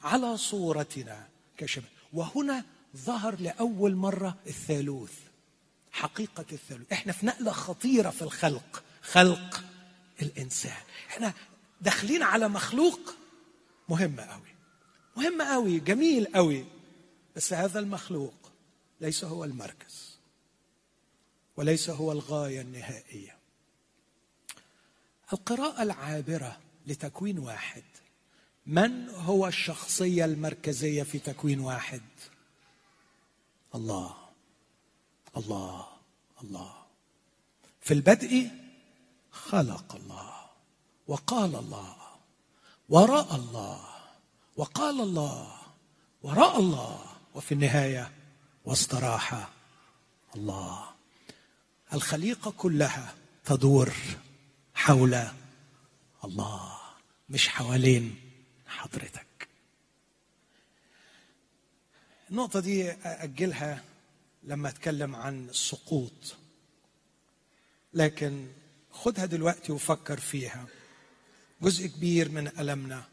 على صورتنا كشبه وهنا ظهر لأول مرة الثالوث حقيقة الثالوث. إحنا في نقلة خطيرة في الخلق خلق الإنسان. إحنا داخلين على مخلوق مهم قوي مهم قوي جميل قوي بس هذا المخلوق ليس هو المركز وليس هو الغاية النهائية. القراءة العابرة لتكوين واحد. من هو الشخصية المركزية في تكوين واحد؟ الله. الله. الله. في البدء خلق الله وقال الله ورأى الله وقال الله ورأى الله وفي النهاية واستراح الله. الخليقة كلها تدور حول الله. مش حوالين حضرتك. النقطة دي اجلها لما أتكلم عن السقوط لكن خدها دلوقتي وفكر فيها. جزء كبير من ألمنا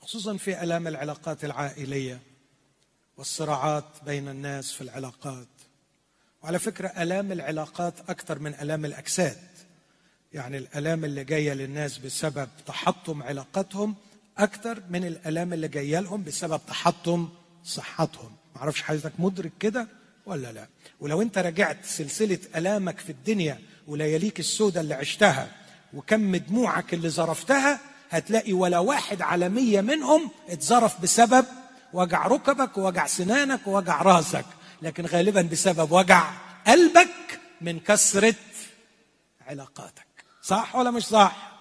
خصوصا في ألام العلاقات العائلية والصراعات بين الناس في العلاقات. وعلى فكرة ألام العلاقات أكثر من ألام الأجساد. يعني الألام اللي جاية للناس بسبب تحطم علاقتهم أكثر من الألام اللي جاية لهم بسبب تحطم صحتهم. معرفش حضرتك مدرك كده ولا لا؟ ولو أنت رجعت سلسلة ألامك في الدنيا ولياليك السوداء اللي عشتها وكم دموعك اللي زرفتها هتلاقي ولا واحد على مية منهم اتزرف بسبب وجع ركبك ووجع سنانك ووجع رأسك. لكن غالبا بسبب وجع قلبك من كثرة علاقاتك. صح ولا مش صح؟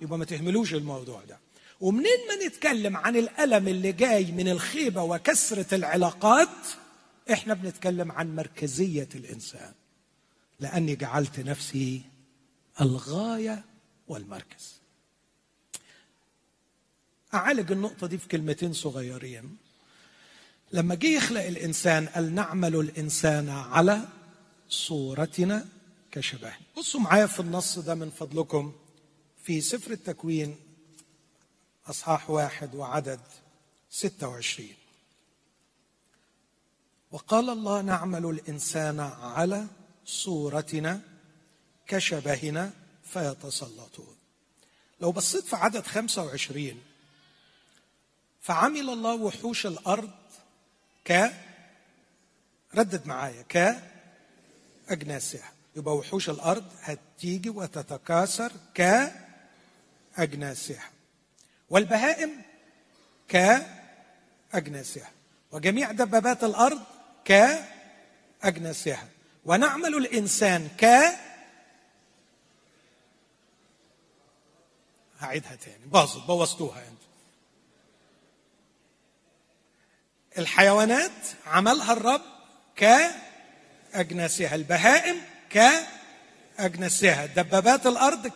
يبقى ما تهملوش الموضوع ده. ومنين ما نتكلم عن الألم اللي جاي من الخيبة وكثرة العلاقات إحنا بنتكلم عن مركزية الإنسان. لأني جعلت نفسي الغاية والمركز. أعالج النقطة دي في كلمتين صغيرين. لما جه يخلق الإنسان قال نعمل الإنسان على صورتنا كشبه. بصوا معايا في النص ده من فضلكم في سفر التكوين أصحاح واحد وعدد ستة وعشرين. وقال الله نعمل الإنسان على صورتنا كشبهنا فيتسلطون. لو بصيت في عدد 25 فعمل الله وحوش الأرض ك ردد معايا ك أجناسها. يبقى وحوش الأرض هتيجي وتتكاثر ك أجناسها والبهائم ك أجناسها وجميع دبابات الأرض ك أجناسها ونعمل الإنسان ك هعيدها تاني. باظت بوظتوها أنت. الحيوانات عملها الرب كأجناسها. البهائم كأجناسها دبابات الأرض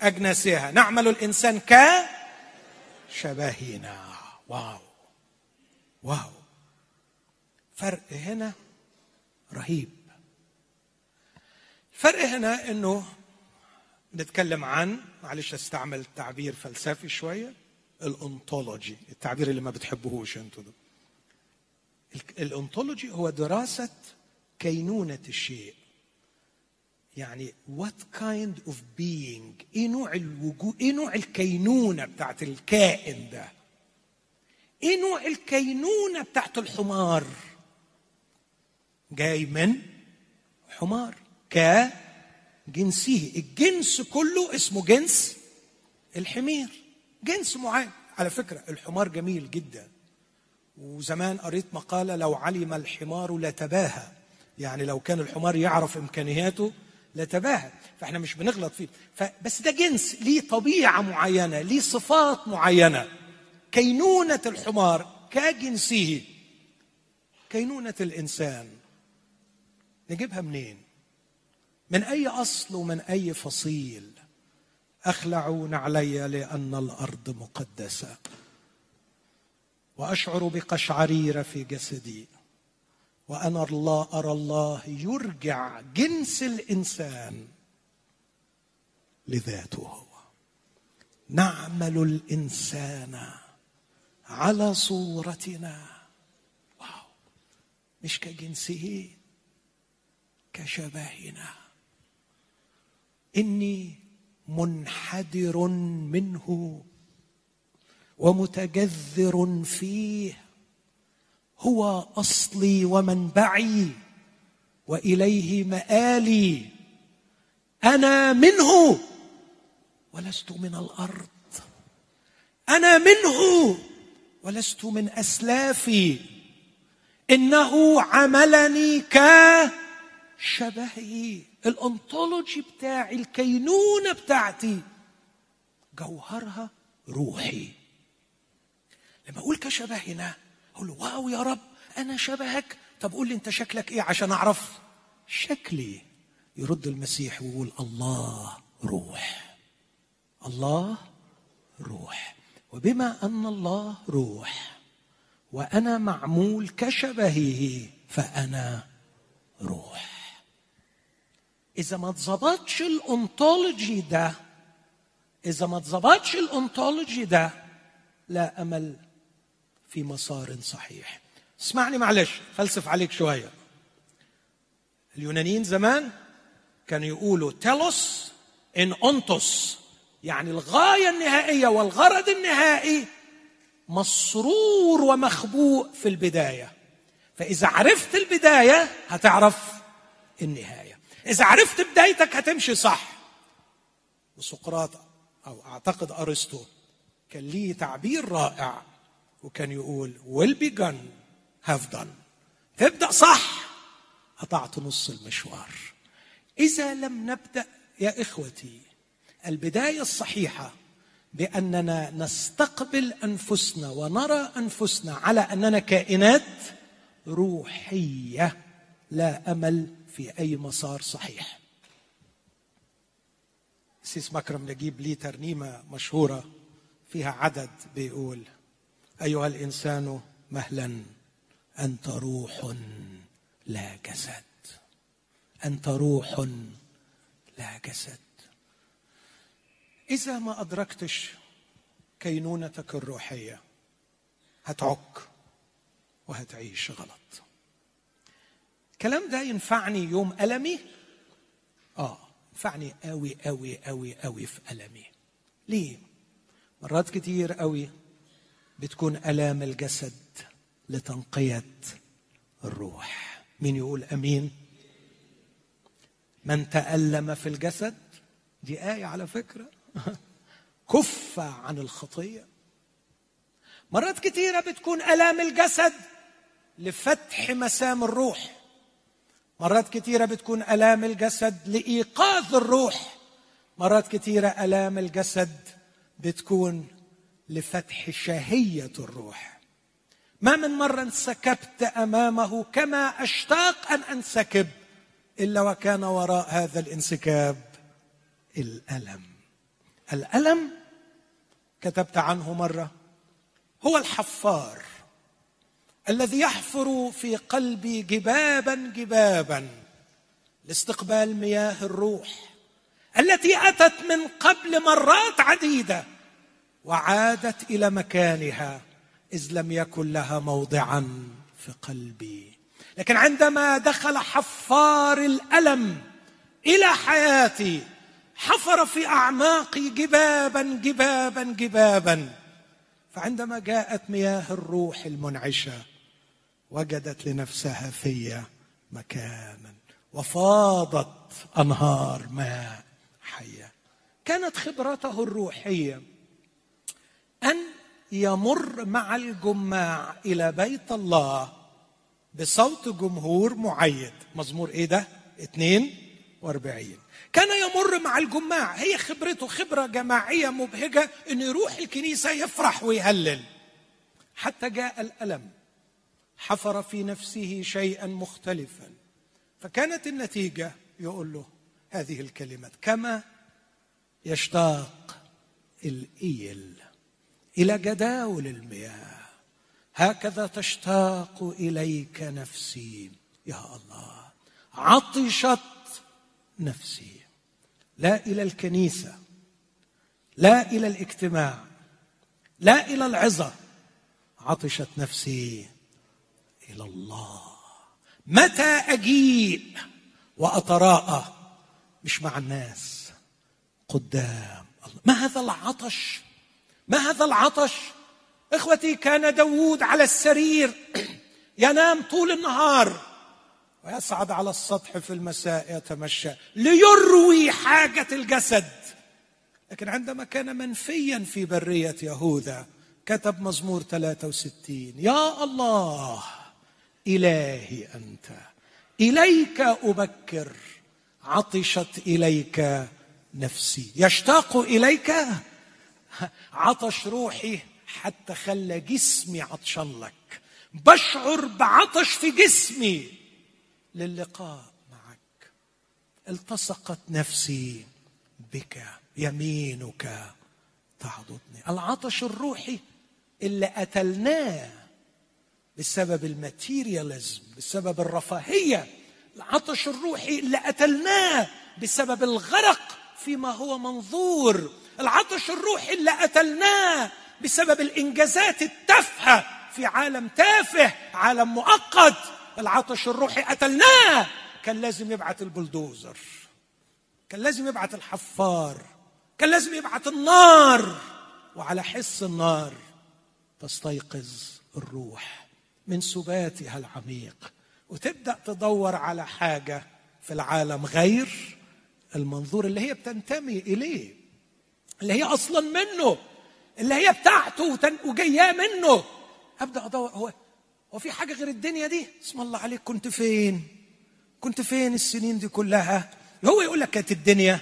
اجناسها نعمل الإنسان كشبهنا. واو. واو. فرق هنا رهيب. الفرق هنا إنه نتكلم عن معلش أستعمل تعبير فلسفي شوية الأنطولوجي التعبير اللي ما بتحبوهوش أنتوا ده الأنطولوجي هو دراسة كينونة الشيء. يعني what kind of being إيه نوع الوجود إيه نوع الكينونة بتاعت الكائن ده؟ إيه نوع الكينونة بتاعت الحمار؟ جاي من حمار. كجنسه الجنس كله اسمه جنس الحمير. جنس معين. على فكرة الحمار جميل جدا. وزمان قريت مقالة لو علم الحمار لتباهى. يعني لو كان الحمار يعرف إمكانياته لتباهى فإحنا مش بنغلط فيه. بس ده جنس ليه طبيعة معينة ليه صفات معينة. كينونة الحمار كجنسه كينونة الإنسان. نجيبها منين؟ من أي أصل ومن أي فصيل. أخلعون علي لأن الأرض مقدسة. وأشعر بقشعريره في جسدي. وأنا الله أرى الله يرجع جنس الإنسان لذاته هو. نعمل الإنسان على صورتنا. واو. مش كجنسه كشبهنا. إني منحدر منه ومتجذر فيه هو أصلي ومنبعي وإليه مآلي. أنا منه ولست من الأرض. أنا منه ولست من أسلافي. إنه عملني ك شبهي الأنطولوجي بتاعي الكينونة بتاعتي. جوهرها روحي. لما أقول كشبهنا أقول له واو يا رب أنا شبهك. طب قول لي أنت شكلك إيه عشان أعرف؟ شكلي. يرد المسيح ويقول الله روح. الله روح. وبما أن الله روح وأنا معمول كشبهه فأنا روح. إذا ما اتظبطش الأنطولوجي ده إذا ما اتظبطش الأنطولوجي ده لا أمل في مسار صحيح. اسمعني معلش فلسف عليك شوية. اليونانيين زمان كانوا يقولوا تيلوس ان اونتوس يعني الغاية النهائية والغرض النهائي مسرور ومخبوء في البداية. فإذا عرفت البداية هتعرف النهاية. إذا عرفت بدايتك هتمشي صح. وسقراط أو أعتقد أرسطو كان ليه تعبير رائع. وكان يقول will begun have done. تبدأ صح. قطعت نص المشوار. إذا لم نبدأ يا إخوتي البداية الصحيحة بأننا نستقبل أنفسنا ونرى أنفسنا على أننا كائنات روحية لا أمل في أي مسار صحيح. سيس مكرم نجيب لي ترنيمة مشهورة فيها عدد بيقول أيها الإنسان مهلا أنت روح لا جسد. أنت روح لا جسد. إذا ما أدركتش كينونتك الروحية هتعك وهتعيش غلط. الكلام ده ينفعني يوم ألمي؟ آه ينفعني قوي قوي قوي قوي في ألمي. ليه؟ مرات كتير قوي بتكون ألام الجسد لتنقية الروح. مين يقول أمين؟ من تألم في الجسد دي آية على فكرة. *laughs* كف عن الخطية. مرات كتيرة بتكون ألام الجسد لفتح مسام الروح. مرات كثيرة بتكون آلام الجسد لإيقاظ الروح. مرات كثيرة آلام الجسد بتكون لفتح شهية الروح. ما من مرة انسكبت أمامه كما أشتاق أن أنسكب إلا وكان وراء هذا الانسكاب الألم. الألم كتبت عنه مرة هو الحفار الذي يحفر في قلبي جبابا جبابا لاستقبال مياه الروح التي أتت من قبل مرات عديدة. وعادت إلى مكانها إذ لم يكن لها موضعا في قلبي. لكن عندما دخل حفار الألم إلى حياتي حفر في أعماقي جبابا جبابا جبابا. فعندما جاءت مياه الروح المنعشة وجدت لنفسها في مكانا وفاضت أنهار ماء حية. كانت خبرته الروحية أن يمر مع الجماع إلى بيت الله بصوت جمهور معيد. مزمور إيه ده؟ 42 كان يمر مع الجماع. هي خبرته خبرة جماعية مبهجة أن يروح الكنيسة يفرح ويهلل. حتى جاء الألم. حفر في نفسه شيئا مختلفا. فكانت النتيجة يقول له هذه الكلمات. كما يشتاق الإيل. إلى جداول المياه. هكذا تشتاق إليك نفسي. يا الله عطشت نفسي. لا إلى الكنيسة لا إلى الاجتماع لا إلى العظة. عطشت نفسي إلى الله. متى أجيء وأتراءى؟ مش مع الناس قدام الله. ما هذا العطش؟ ما هذا العطش؟ إخوتي كان داوود على السرير. *clears throat* ينام طول النهار. ويصعد على السطح في المساء يتمشى ليروي حاجة الجسد. لكن عندما كان منفيا في برية يهوذا كتب مزمور 63 يا الله إلهي أنت إليك أبكر. عطشت إليك نفسي. يشتاق إليك عطش روحي حتى خلى جسمي عطشان لك. بشعر بعطش في جسمي للقاء معك. التصقت نفسي بك يمينك تعضدني. العطش الروحي اللي قتلناه بسبب الماتيرياليزم بسبب الرفاهية. العطش الروحي اللي قتلناه بسبب الغرق فيما هو منظور. العطش الروحي اللي قتلناه بسبب الإنجازات التافهة في عالم تافه عالم مؤقت. العطش الروحي قتلناه. كان لازم يبعت البلدوزر. كان لازم يبعت الحفار. كان لازم يبعت النار. وعلى حس النار تستيقظ الروح من سباتها العميق. وتبدأ تدور على حاجة في العالم غير المنظور اللي هي بتنتمي إليه. اللي هي أصلا منه اللي هي بتاعته وجايه منه. أبدأ أدور هو هو في حاجة غير الدنيا دي؟ اسم الله عليك كنت فين؟ كنت فين السنين دي كلها؟ هو يقول لك كانت الدنيا.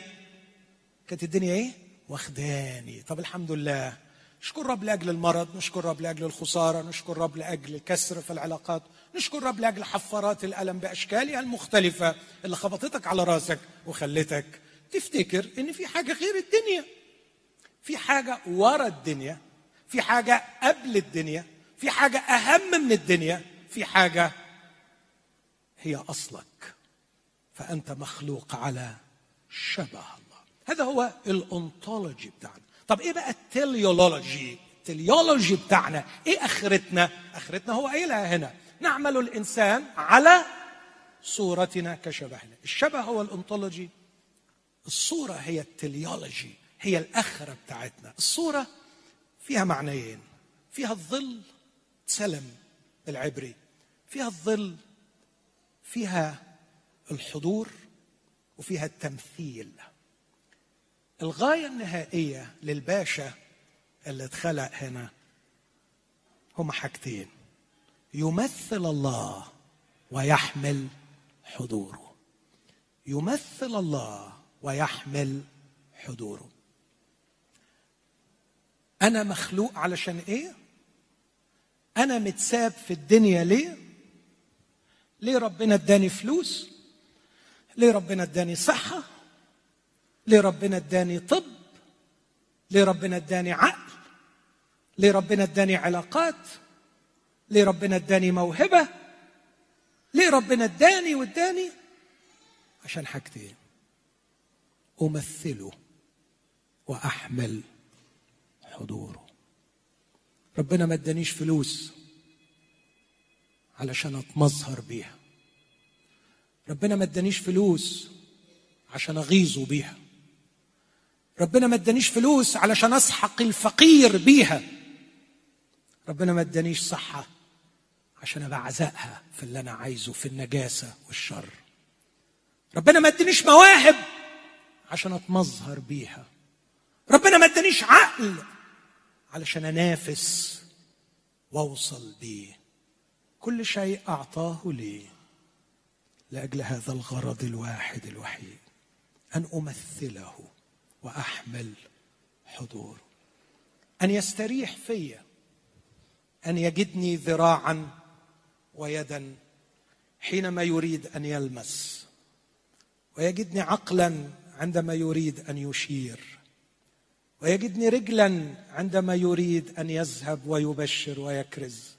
كانت الدنيا إيه؟ واخداني. طب الحمد لله. نشكر رب لأجل المرض نشكر رب لأجل الخسارة نشكر رب لأجل الكسر في العلاقات نشكر رب لأجل حفارات الألم باشكالها المختلفة اللي خبطتك على راسك وخلتك. تفتكر إن في حاجة غير الدنيا؟ في حاجة ورا الدنيا في حاجة قبل الدنيا في حاجة أهم من الدنيا في حاجة هي أصلك. فأنت مخلوق على شبه الله. هذا هو الأنطولوجي بتاعنا. طب إيه بقى التليولوجي؟ التليولوجي بتاعنا. إيه آخرتنا؟ آخرتنا هو قايلها هنا؟ نعمل الإنسان على صورتنا كشبهنا. الشبه هو الأنطولوجي. الصورة هي التليولوجي. هي الأخرة بتاعتنا. الصورة فيها معنيين. فيها الظل سلم العبري. فيها الظل فيها الحضور وفيها التمثيل. الغاية النهائية للباشا اللي اتخلق هنا هما حاجتين. يمثل الله ويحمل حضوره. يمثل الله ويحمل حضوره. أنا مخلوق علشان إيه؟ أنا متساب في الدنيا ليه؟ ليه ربنا اداني فلوس؟ ليه ربنا اداني صحة؟ ليه ربنا اداني طب؟ ليه ربنا اداني عقل؟ ليه ربنا اداني علاقات؟ ليه ربنا اداني موهبة؟ ليه ربنا اداني واداني؟ عشان حاجتين. أمثله وأحمل حضوره. ربنا ما ادانيش فلوس علشان اتمظهر بيها. ربنا ما ادانيش فلوس عشان اغيظه بيها. ربنا ما ادانيش فلوس علشان اسحق الفقير بيها. ربنا ما ادانيش صحة عشان ابعزقها في اللي أنا عايزه في النجاسة والشر. ربنا ما ادانيش مواهب عشان اتمظهر بيها. ربنا ما ادانيش عقل علشان انافس واوصل بيه. كل شيء أعطاه لي لأجل هذا الغرض الواحد الوحيد أن أمثله وأحمل حضوره. أن يستريح في أن يجدني ذراعا ويدا حينما يريد أن يلمس ويجدني عقلا عندما يريد أن يشير. ويجدني رجلا عندما يريد أن يذهب ويبشر ويكرز.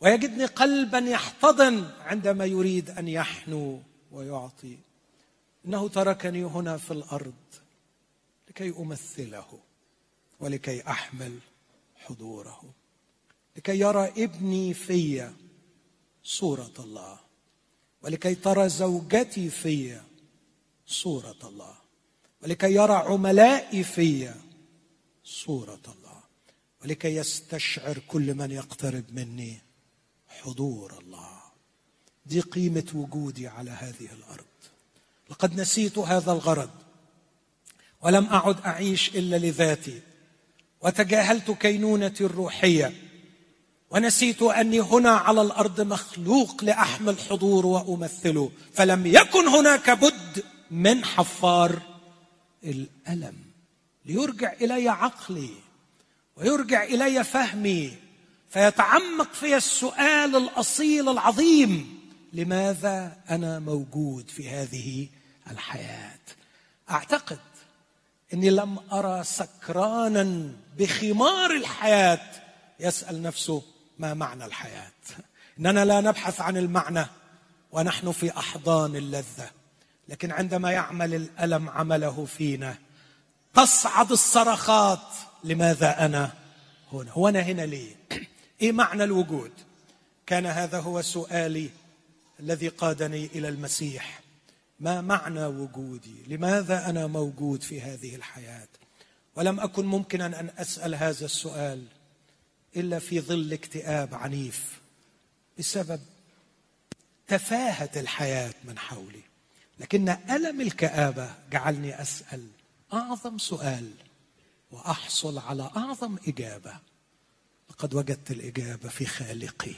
ويجدني قلبا يحتضن عندما يريد أن يحنو ويعطي. إنه تركني هنا في الأرض لكي أمثله ولكي أحمل حضوره. لكي يرى ابني في صورة الله. ولكي ترى زوجتي في صورة الله. ولكي يرى عملائي في صورة الله. ولكي يستشعر كل من يقترب مني حضور الله. دي قيمة وجودي على هذه الأرض. لقد نسيت هذا الغرض. ولم أعد أعيش إلا لذاتي. وتجاهلت كينونتي الروحية. ونسيت أني هنا على الأرض مخلوق لأحمل حضور وأمثله. فلم يكن هناك بد من حفار الألم ليرجع إلي عقلي ويرجع إلي فهمي فيتعمق في السؤال الأصيل العظيم لماذا أنا موجود في هذه الحياة؟ أعتقد إني لم أرى سكرانا بخمار الحياة يسأل نفسه ما معنى الحياة؟ إننا لا نبحث عن المعنى ونحن في أحضان اللذة. لكن عندما يعمل الألم عمله فينا تصعد الصرخات لماذا أنا هنا؟ وأنا هنا ليه؟ إيه معنى الوجود؟ كان هذا هو سؤالي الذي قادني إلى المسيح. ما معنى وجودي؟ لماذا أنا موجود في هذه الحياة؟ ولم أكن ممكنا أن أسأل هذا السؤال إلا في ظل اكتئاب عنيف بسبب تفاهة الحياة من حولي. لكن ألم الكابه جعلني أسأل أعظم سؤال وأحصل على أعظم إجابة. لقد وجدت الإجابة في خالقي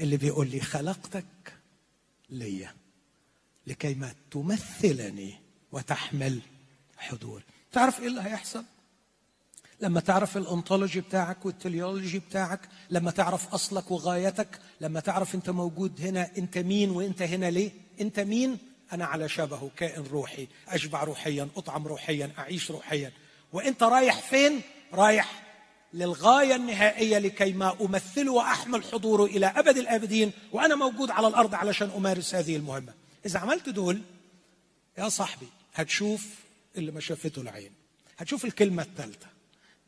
اللي بيقول لي خلقتك ليا لكي ما تمثلني وتحمل حضور. تعرف إيه اللي هيحصل؟ لما تعرف الأنطولوجي بتاعك والتليولوجي بتاعك لما تعرف أصلك وغايتك لما تعرف أنت موجود هنا أنت مين وأنت هنا ليه؟ أنت مين؟ أنا على شبهه كائن روحي أشبع روحيا أطعم روحيا أعيش روحيا. وإنت رايح فين؟ رايح للغاية النهائية لكي ما امثله وأحمل حضوره إلى أبد الأبدين وأنا موجود على الأرض علشان أمارس هذه المهمة. إذا عملت دول يا صاحبي هتشوف اللي ما شافته العين. هتشوف الكلمة الثالثة.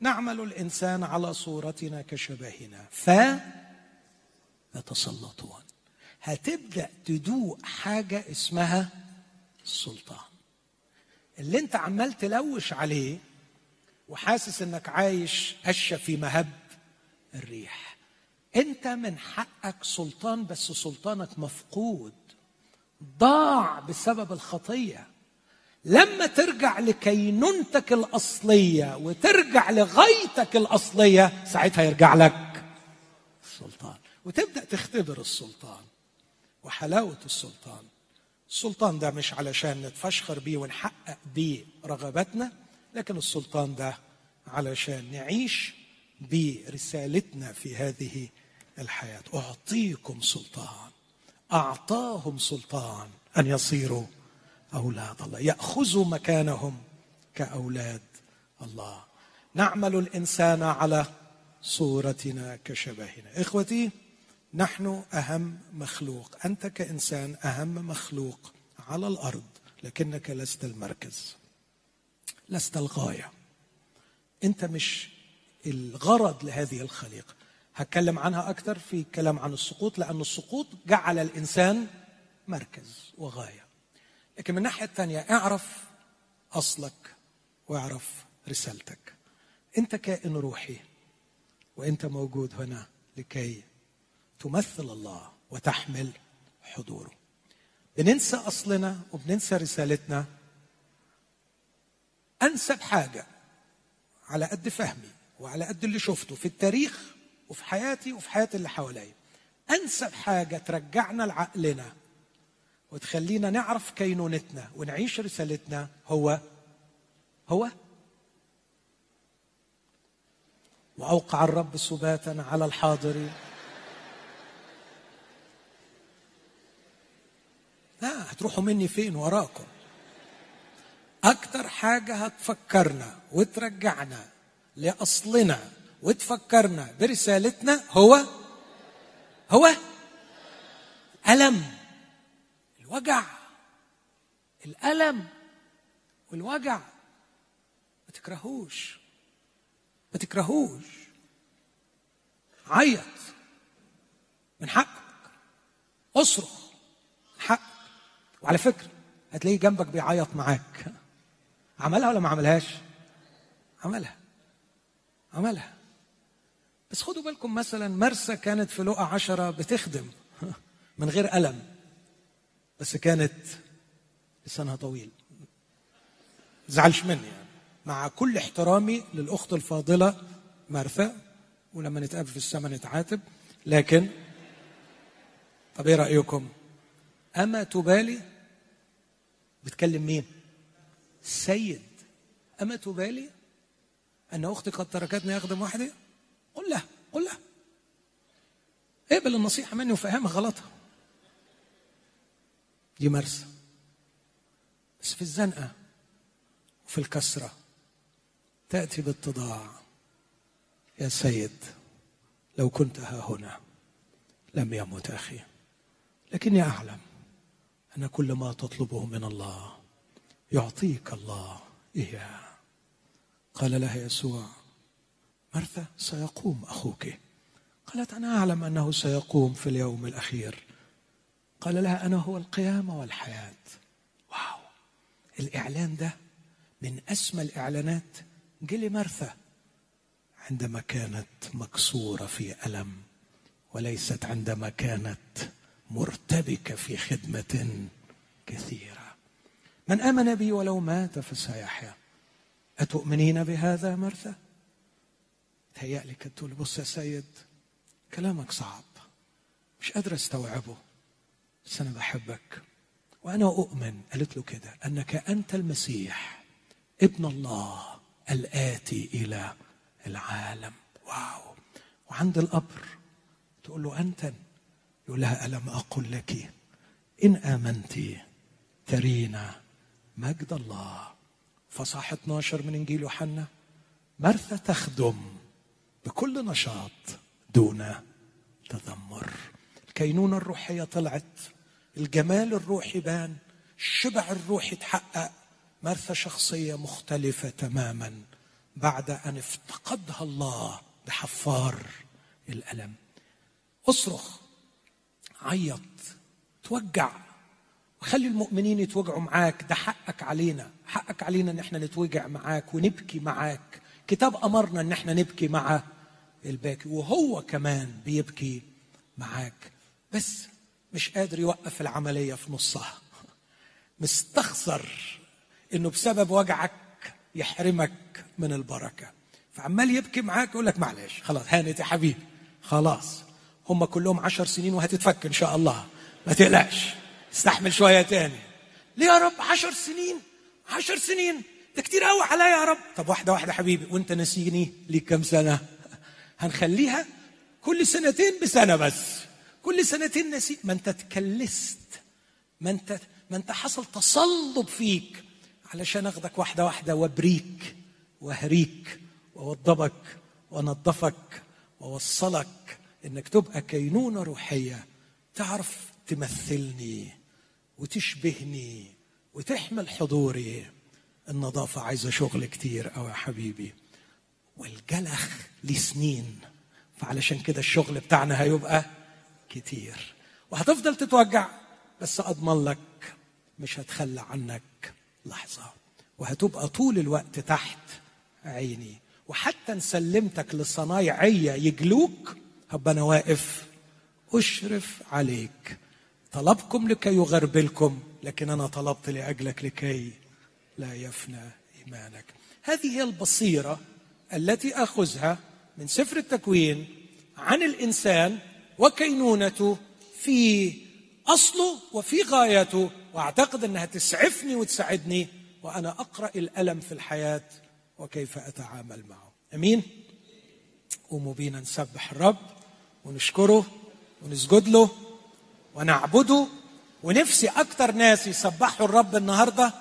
نعمل الإنسان على صورتنا كشبهنا ف يتسلطون هتبدأ تدوق حاجة اسمها السلطان. اللي انت عمال تلوش عليه وحاسس انك عايش هشة في مهب الريح. انت من حقك سلطان بس سلطانك مفقود. ضاع بسبب الخطية. لما ترجع لكينونتك الأصلية وترجع لغايتك الأصلية ساعتها يرجع لك السلطان. وتبدأ تختبر السلطان. وحلاوة السلطان. السلطان ده مش علشان نتفشخر بيه ونحقق بيه رغباتنا لكن السلطان ده علشان نعيش برسالتنا في هذه الحياة. أعطيكم سلطان. أعطاهم سلطان أن يصيروا أولاد الله. يأخذوا مكانهم كأولاد الله. نعمل الإنسان على صورتنا كشبهنا. إخوتي نحن أهم مخلوق. أنت كإنسان أهم مخلوق على الأرض لكنك لست المركز لست الغاية. أنت مش الغرض لهذه الخليقة. هتكلم عنها أكثر في كلام عن السقوط لأن السقوط جعل الإنسان مركز وغاية. لكن من الناحية الثانية اعرف أصلك واعرف رسالتك. أنت كائن روحي وأنت موجود هنا لكي تمثل الله وتحمل حضوره. بننسى أصلنا وبننسى رسالتنا. أنسب حاجة على قد فهمي وعلى قد اللي شفته في التاريخ وفي حياتي وفي حياة اللي حواليا. أنسب حاجة ترجعنا لعقلنا وتخلينا نعرف كينونتنا ونعيش رسالتنا هو هو وأوقع الرب سباتا على الحاضرين. لا هتروحوا مني فين؟ وراكم. أكتر حاجة هتفكرنا وترجعنا لأصلنا وتفكرنا برسالتنا هو هو ألم الوجع الألم والوجع. ما تكرهوش ما تكرهوش. عيط من حقك اصرخ من حقك. وعلى فكرة هتلاقيه جنبك بيعيط معاك. عملها ولا ما عملهاش؟ عملها. عملها. بس خدوا بالكم مثلا مرسى كانت في لقى عشرة بتخدم *laughs* من غير ألم بس كانت لسانها طويل. زعلش مني يعني. مع كل احترامي للأخت الفاضلة مرثا ولما نتقابل في السماء نتعاتب. لكن طب إيه رأيكم؟ أما تبالي بتكلم مين؟ السيد أما تبالي أن أختي قد تركتني أخدم وحدي؟ قل لها قل لها اقبل النصيحة مني وفهمها غلطها. دي مرسى. بس في الزنقة وفي الكسرة تأتي بالتضاع. يا سيد لو كنت ها هنا لم يمت أخي لكني أعلم أن كل ما تطلبه من الله يعطيك الله إياه. قال لها يسوع مرثا سيقوم أخوك. قالت أنا أعلم أنه سيقوم في اليوم الأخير. قال لها أنا هو القيامة والحياة. واو! الإعلان ده من أسمى الإعلانات. جه لمرثا عندما كانت مكسورة في ألم وليست عندما كانت مرتبكة في خدمة كثيرة. من آمن بي ولو مات فسيحيا. أتؤمنين بهذا مرثا؟ تهيألي كنت تقول بص يا سيد. كلامك صعب. مش قادر أستوعبه. بس أنا بحبك. وأنا أؤمن قالت له كده أنك أنت المسيح ابن الله الآتي إلى العالم. واو. وعند القبر تقول له أنت يقول لها ألم أقل لك إن آمنت ترينا مجد الله؟ فصاح 12 من إنجيل يوحنا. مرثا تخدم بكل نشاط دون تذمر. الكينونة الروحية طلعت. الجمال الروحي بان. الشبع الروحي تحقق. مرثا شخصية مختلفة تماما بعد أن افتقدها الله بحفار الألم. اصرخ. عيط. توجع وخلي المؤمنين يتوجعوا معاك. ده حقك علينا. حقك علينا إن إحنا نتوجع معاك ونبكي معاك. كتاب أمرنا إن إحنا نبكي مع الباكي. وهو كمان بيبكي معاك. بس مش قادر يوقف العملية في نصها. مستخسر إنه بسبب وجعك يحرمك من البركة. فعمال يبكي معاك يقول لك معلش. خلاص هانت يا حبيبي. خلاص. هم كلهم عشر سنين وهتتفك إن شاء الله. ما تقلقش. استحمل شوية تاني. ليه يا رب عشر سنين؟ عشر سنين. ده كتير قوي عليا يا رب. طب واحدة واحدة حبيبي وأنت نسيني ليك كام سنة؟ هنخليها كل سنتين بسنة بس. كل سنتين نسيت ما أنت تكلست ما أنت ما أنت حصل تصلب فيك. علشان أخدك واحدة واحدة وأبريك وهريك ووضبك ونظفك ووصلك إنك تبقى كينونة روحية تعرف تمثلني وتشبهني وتحمل حضوري. النظافة عايزة شغل كتير أوي يا حبيبي. والجلخ لسنين فعلشان كده الشغل بتاعنا هيبقى كتير. وهتفضل تتوجع بس أضمن لك مش هتخلى عنك لحظة. وهتبقى طول الوقت تحت عيني. وحتى إن سلمتك لصنايعية يجلوك هبقى أنا واقف أشرف عليك. طلبكم لكي يغربلكم لكن أنا طلبت لأجلك لكي لا يفنى إيمانك. هذه هي البصيرة التي أخذها من سفر التكوين عن الإنسان وكينونته في اصله وفي غايته وأعتقد أنها تسعفني وتساعدني وأنا أقرأ الألم في الحياة وكيف أتعامل معه. أمين؟ قوموا بينا نسبح الرب. ونشكره ونسجد له ونعبده ونفسي أكتر ناس يسبحوا الرب النهارده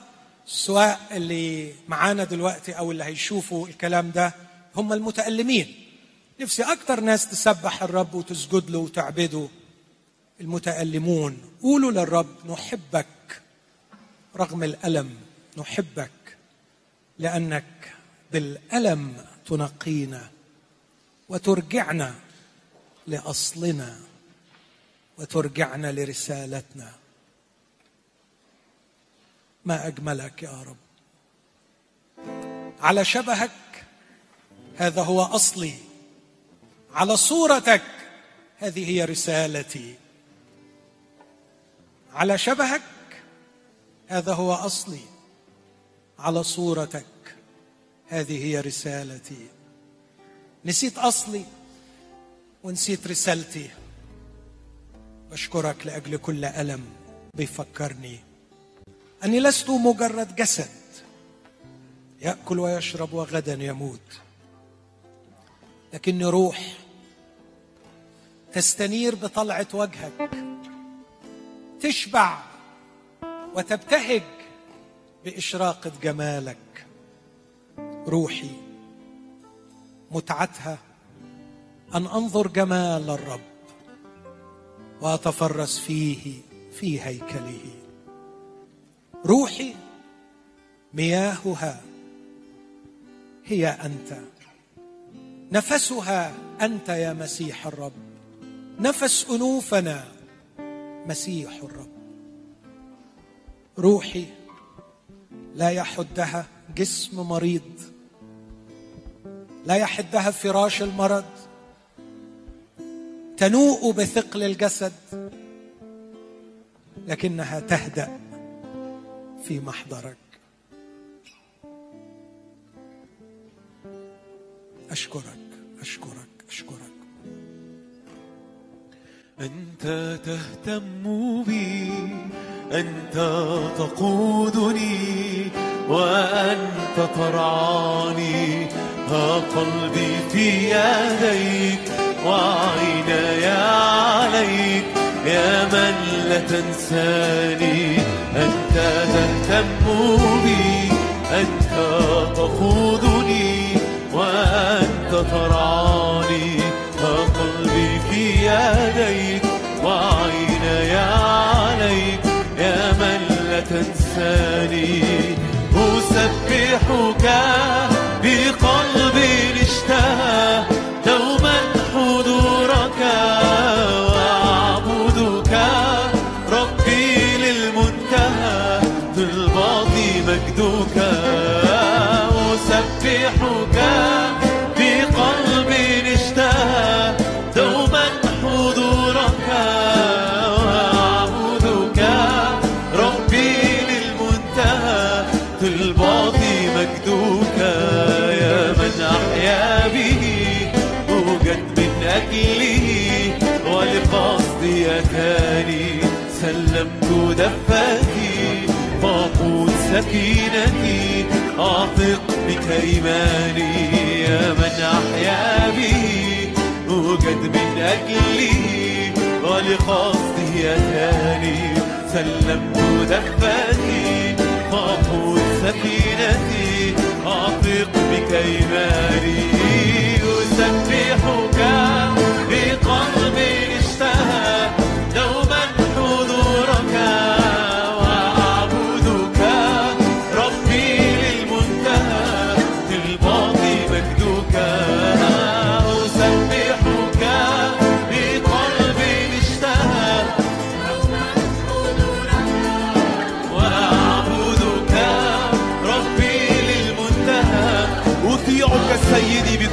سواء اللي معانا دلوقتي أو اللي هيشوفوا الكلام ده هم المتألمين. نفسي أكتر ناس تسبح الرب وتسجد له وتعبده المتألمون. قولوا للرب نحبك. رغم الألم نحبك. لأنك بالألم تنقينا وترجعنا لأصلنا وترجعنا لرسالتنا. ما أجملك يا رب. على شبهك هذا هو أصلي. على صورتك هذه هي رسالتي. على شبهك هذا هو أصلي. على صورتك هذه هي رسالتي. نسيت أصلي. ونسيت رسالتي. بشكرك لأجل كل ألم بيفكرني. أني لست مجرد جسد يأكل ويشرب وغدا يموت. لكني روح تستنير بطلعة وجهك. تشبع وتبتهج بإشراقة جمالك. روحي متعتها أن أنظر جمال الرب وأتفرس فيه في هيكله. روحي مياهها هي أنت. نفسها أنت يا مسيح الرب. نفس أنوفنا مسيح الرب. روحي لا يحدها جسم مريض. لا يحدها فراش المرض. تنوء بثقل الجسد لكنها تهدأ في محضرك. أشكرك أشكرك أشكرك. أنت تهتم بي أنت تقودني وأنت ترعاني. ها قلبي في يديك وعيناي عليك يا من لا تنساني. أنت تهتم بي أنت تقودني وأنت ترعاني فقلبي في يديك وعيناي عليك يا من لا تنساني. إيماني يا من أحيا به أوجد من أجله ولقصده أتاني. سلمت دفتي فاقود سكينتي أثق بك إيماني. أسبحك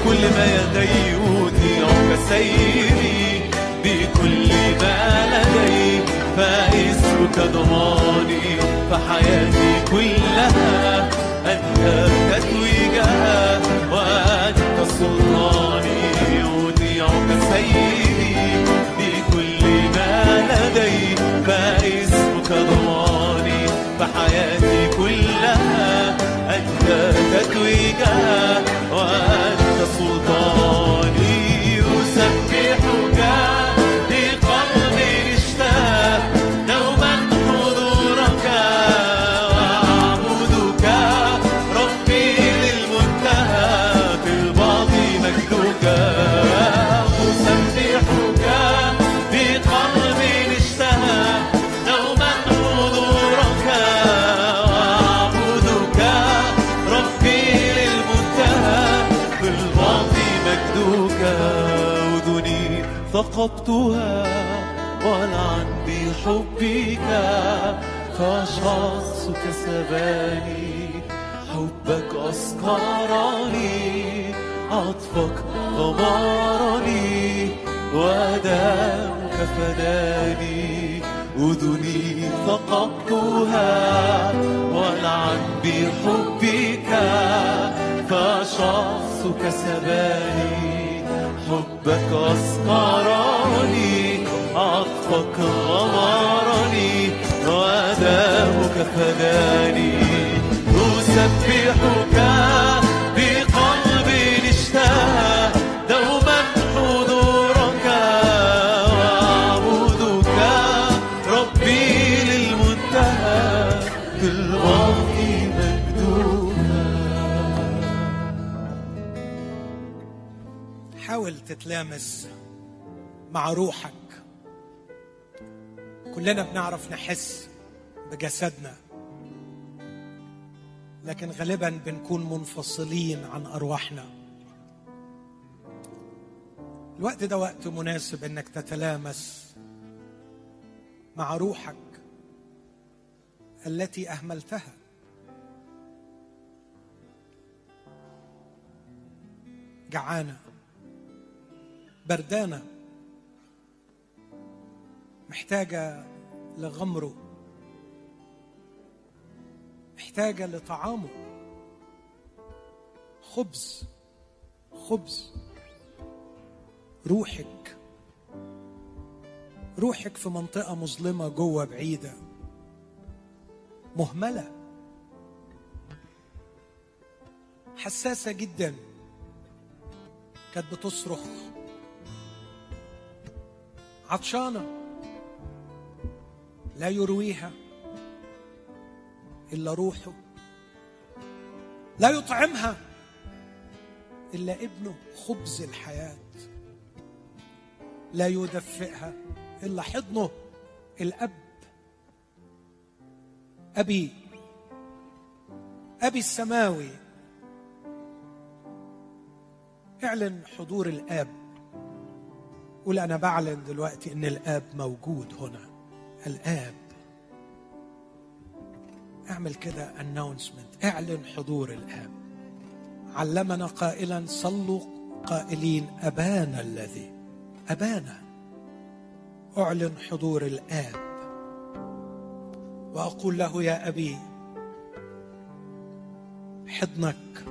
بكل ما يدي أطيعك سيدي بكل ما لدي فاسمك ضماني فحياتي كلها أنت تتويجها وأنت سلطاني. أطيعك سيدي بكل ما لدي فاسمك ضماني فحياتي كلها أنت تتويجها وأنت ثقبتها ولعن بحبك فشخصك سباني. حبك أسكرني عطفك غمرني ودمك فداني. أذني ثقبتها ولعن بحبك فشخصك سباني. حبك أسكرني عطفك غمرني ودمك فداني. أسبحك تتلامس مع روحك. كلنا بنعرف نحس بجسدنا. لكن غالبا بنكون منفصلين عن أرواحنا. الوقت ده وقت مناسب إنك تتلامس مع روحك التي أهملتها. جعانه بردانة محتاجة لغمره محتاجة لطعامه. خبز خبز. روحك روحك في منطقة مظلمة جوه بعيدة. مهملة. حساسة جدا. كانت بتصرخ. عطشانة. لا يرويها إلا روحه. لا يطعمها إلا ابنه خبز الحياة. لا يدفئها إلا حضنه الأب. أبي أبي السماوي. اعلن حضور الآب. قول أنا بعلن دلوقتي إن الآب موجود هنا. الآب. أعمل كده announcement. أعلن حضور الآب. علمنا قائلا صلوا قائلين أبانا الذي أبانا. أعلن حضور الآب. وأقول له يا أبي حضنك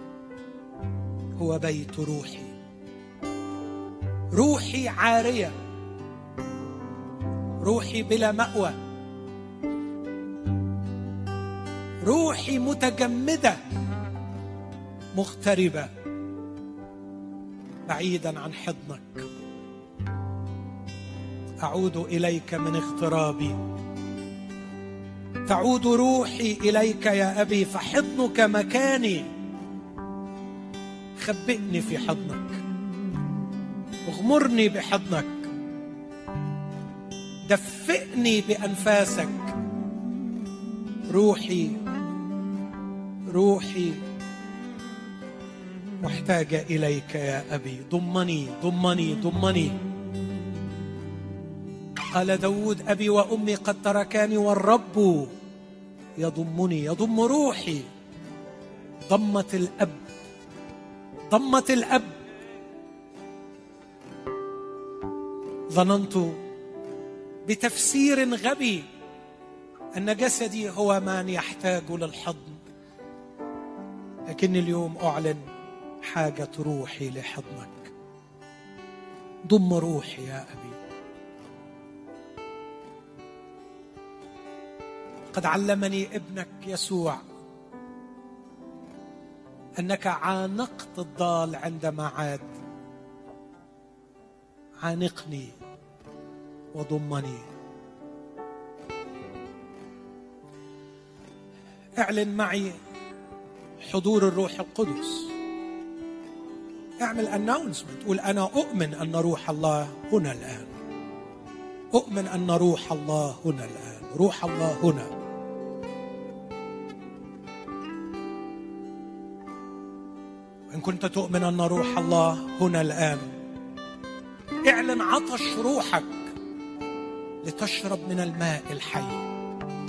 هو بيت روحي. روحي عارية. روحي بلا مأوى. روحي متجمدة. مغتربة. بعيدا عن حضنك. أعود إليك من اغترابي. تعود روحي إليك يا أبي فحضنك مكاني. خبئني في حضنك. اغمرني بحضنك. دفئني بأنفاسك. روحي روحي. محتاجه إليك يا أبي. ضمني ضمني ضمني. قال داود أبي وأمي قد تركاني والرب يضمني يضم روحي. ضمه الأب ضمه الأب. ظننت بتفسير غبي أن جسدي هو من يحتاج للحضن لكن اليوم أعلن حاجة روحي لحضنك. ضم روحي يا أبي. قد علمني ابنك يسوع أنك عانقت الضال عندما عاد. عانقني وضمني. اعلن معي حضور الروح القدس. اعمل اناونسمنت قول أنا أؤمن أن روح الله هنا الآن. أؤمن أن روح الله هنا الآن. روح الله هنا. وان كنت تؤمن أن روح الله هنا الآن اعلن عطش روحك. لتشرب من الماء الحي.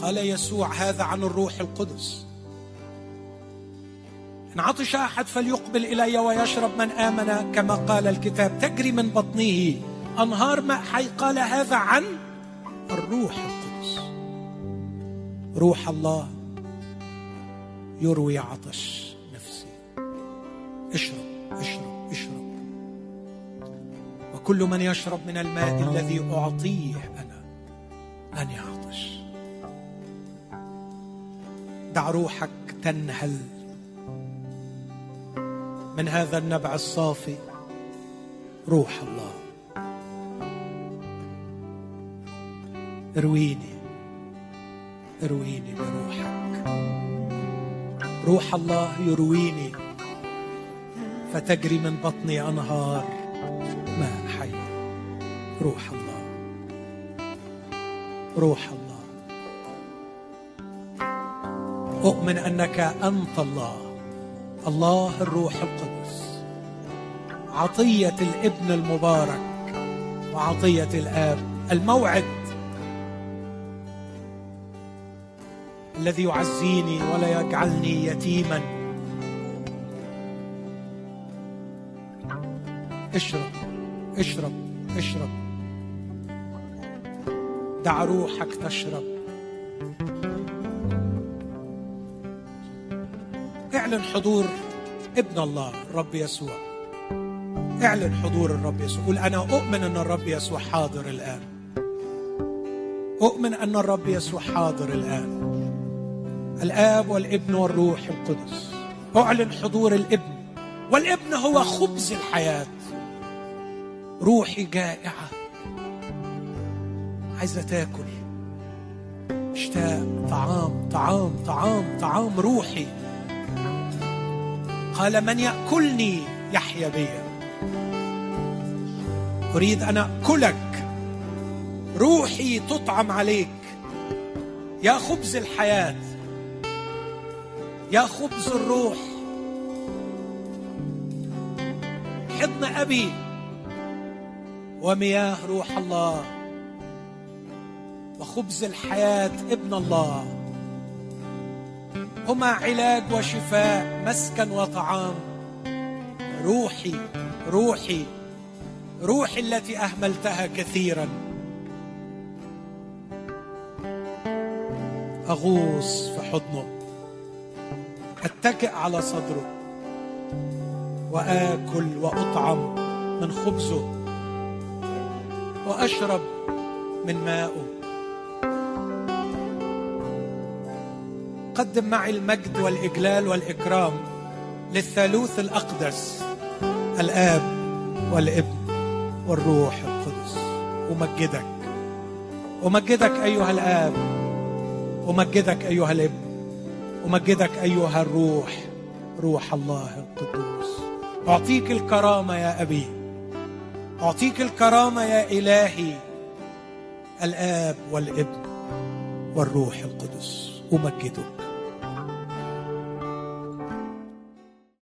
قال يسوع هذا عن الروح القدس. إن عطش أحد فليقبل إلي ويشرب من آمن كما قال الكتاب. تجري من بطنه أنهار ماء حي. قال هذا عن الروح القدس. روح الله يروي عطش نفسي اشرب اشرب اشرب. وكل من يشرب من الماء الذي أعطيه أنا. لن يعطش. دع روحك تنهل. من هذا النبع الصافي؟ روح الله. ارويني. ارويني بروحك. روح الله يرويني. فتجري من بطني أنهار. ماء حي. روح الله. روح الله. أؤمن أنك أنت الله. الله الروح القدس. عطية الابن المبارك وعطية الآب. الموعد الذي يعزيني ولا يجعلني يتيما. اشرب اشرب اشرب. دع روحك تشرب. اعلن حضور ابن الله الرب يسوع. اعلن حضور الرب يسوع. قل أنا أؤمن أن الرب يسوع حاضر الآن. أؤمن أن الرب يسوع حاضر الآن. الآب والابن والروح القدس. أعلن حضور الابن. والابن هو خبز الحياة. روحي جائعة. عايزة تاكل. اشتاق طعام طعام طعام طعام روحي. قال من يأكلني؟ يحيا بي. أريد أن أكلك. روحي تطعم عليك. يا خبز الحياة. يا خبز الروح. حضن أبي. ومياه روح الله. وخبز الحياة ابن الله. هما علاج وشفاء مسكن وطعام. روحي روحي روحي التي أهملتها كثيرا. أغوص في حضنه. أتكئ على صدره. وآكل وأطعم من خبزه. وأشرب من مائه أقدم معي المجد والإجلال والإكرام للثالوث الأقدس الآب والابن والروح القدس. أمجدك أمجدك أيها الآب أمجدك أيها الابن أمجدك أيها الروح روح الله القدوس. أعطيك الكرامة يا أبي أعطيك الكرامة يا إلهي الآب والابن والروح القدس. أمجدك.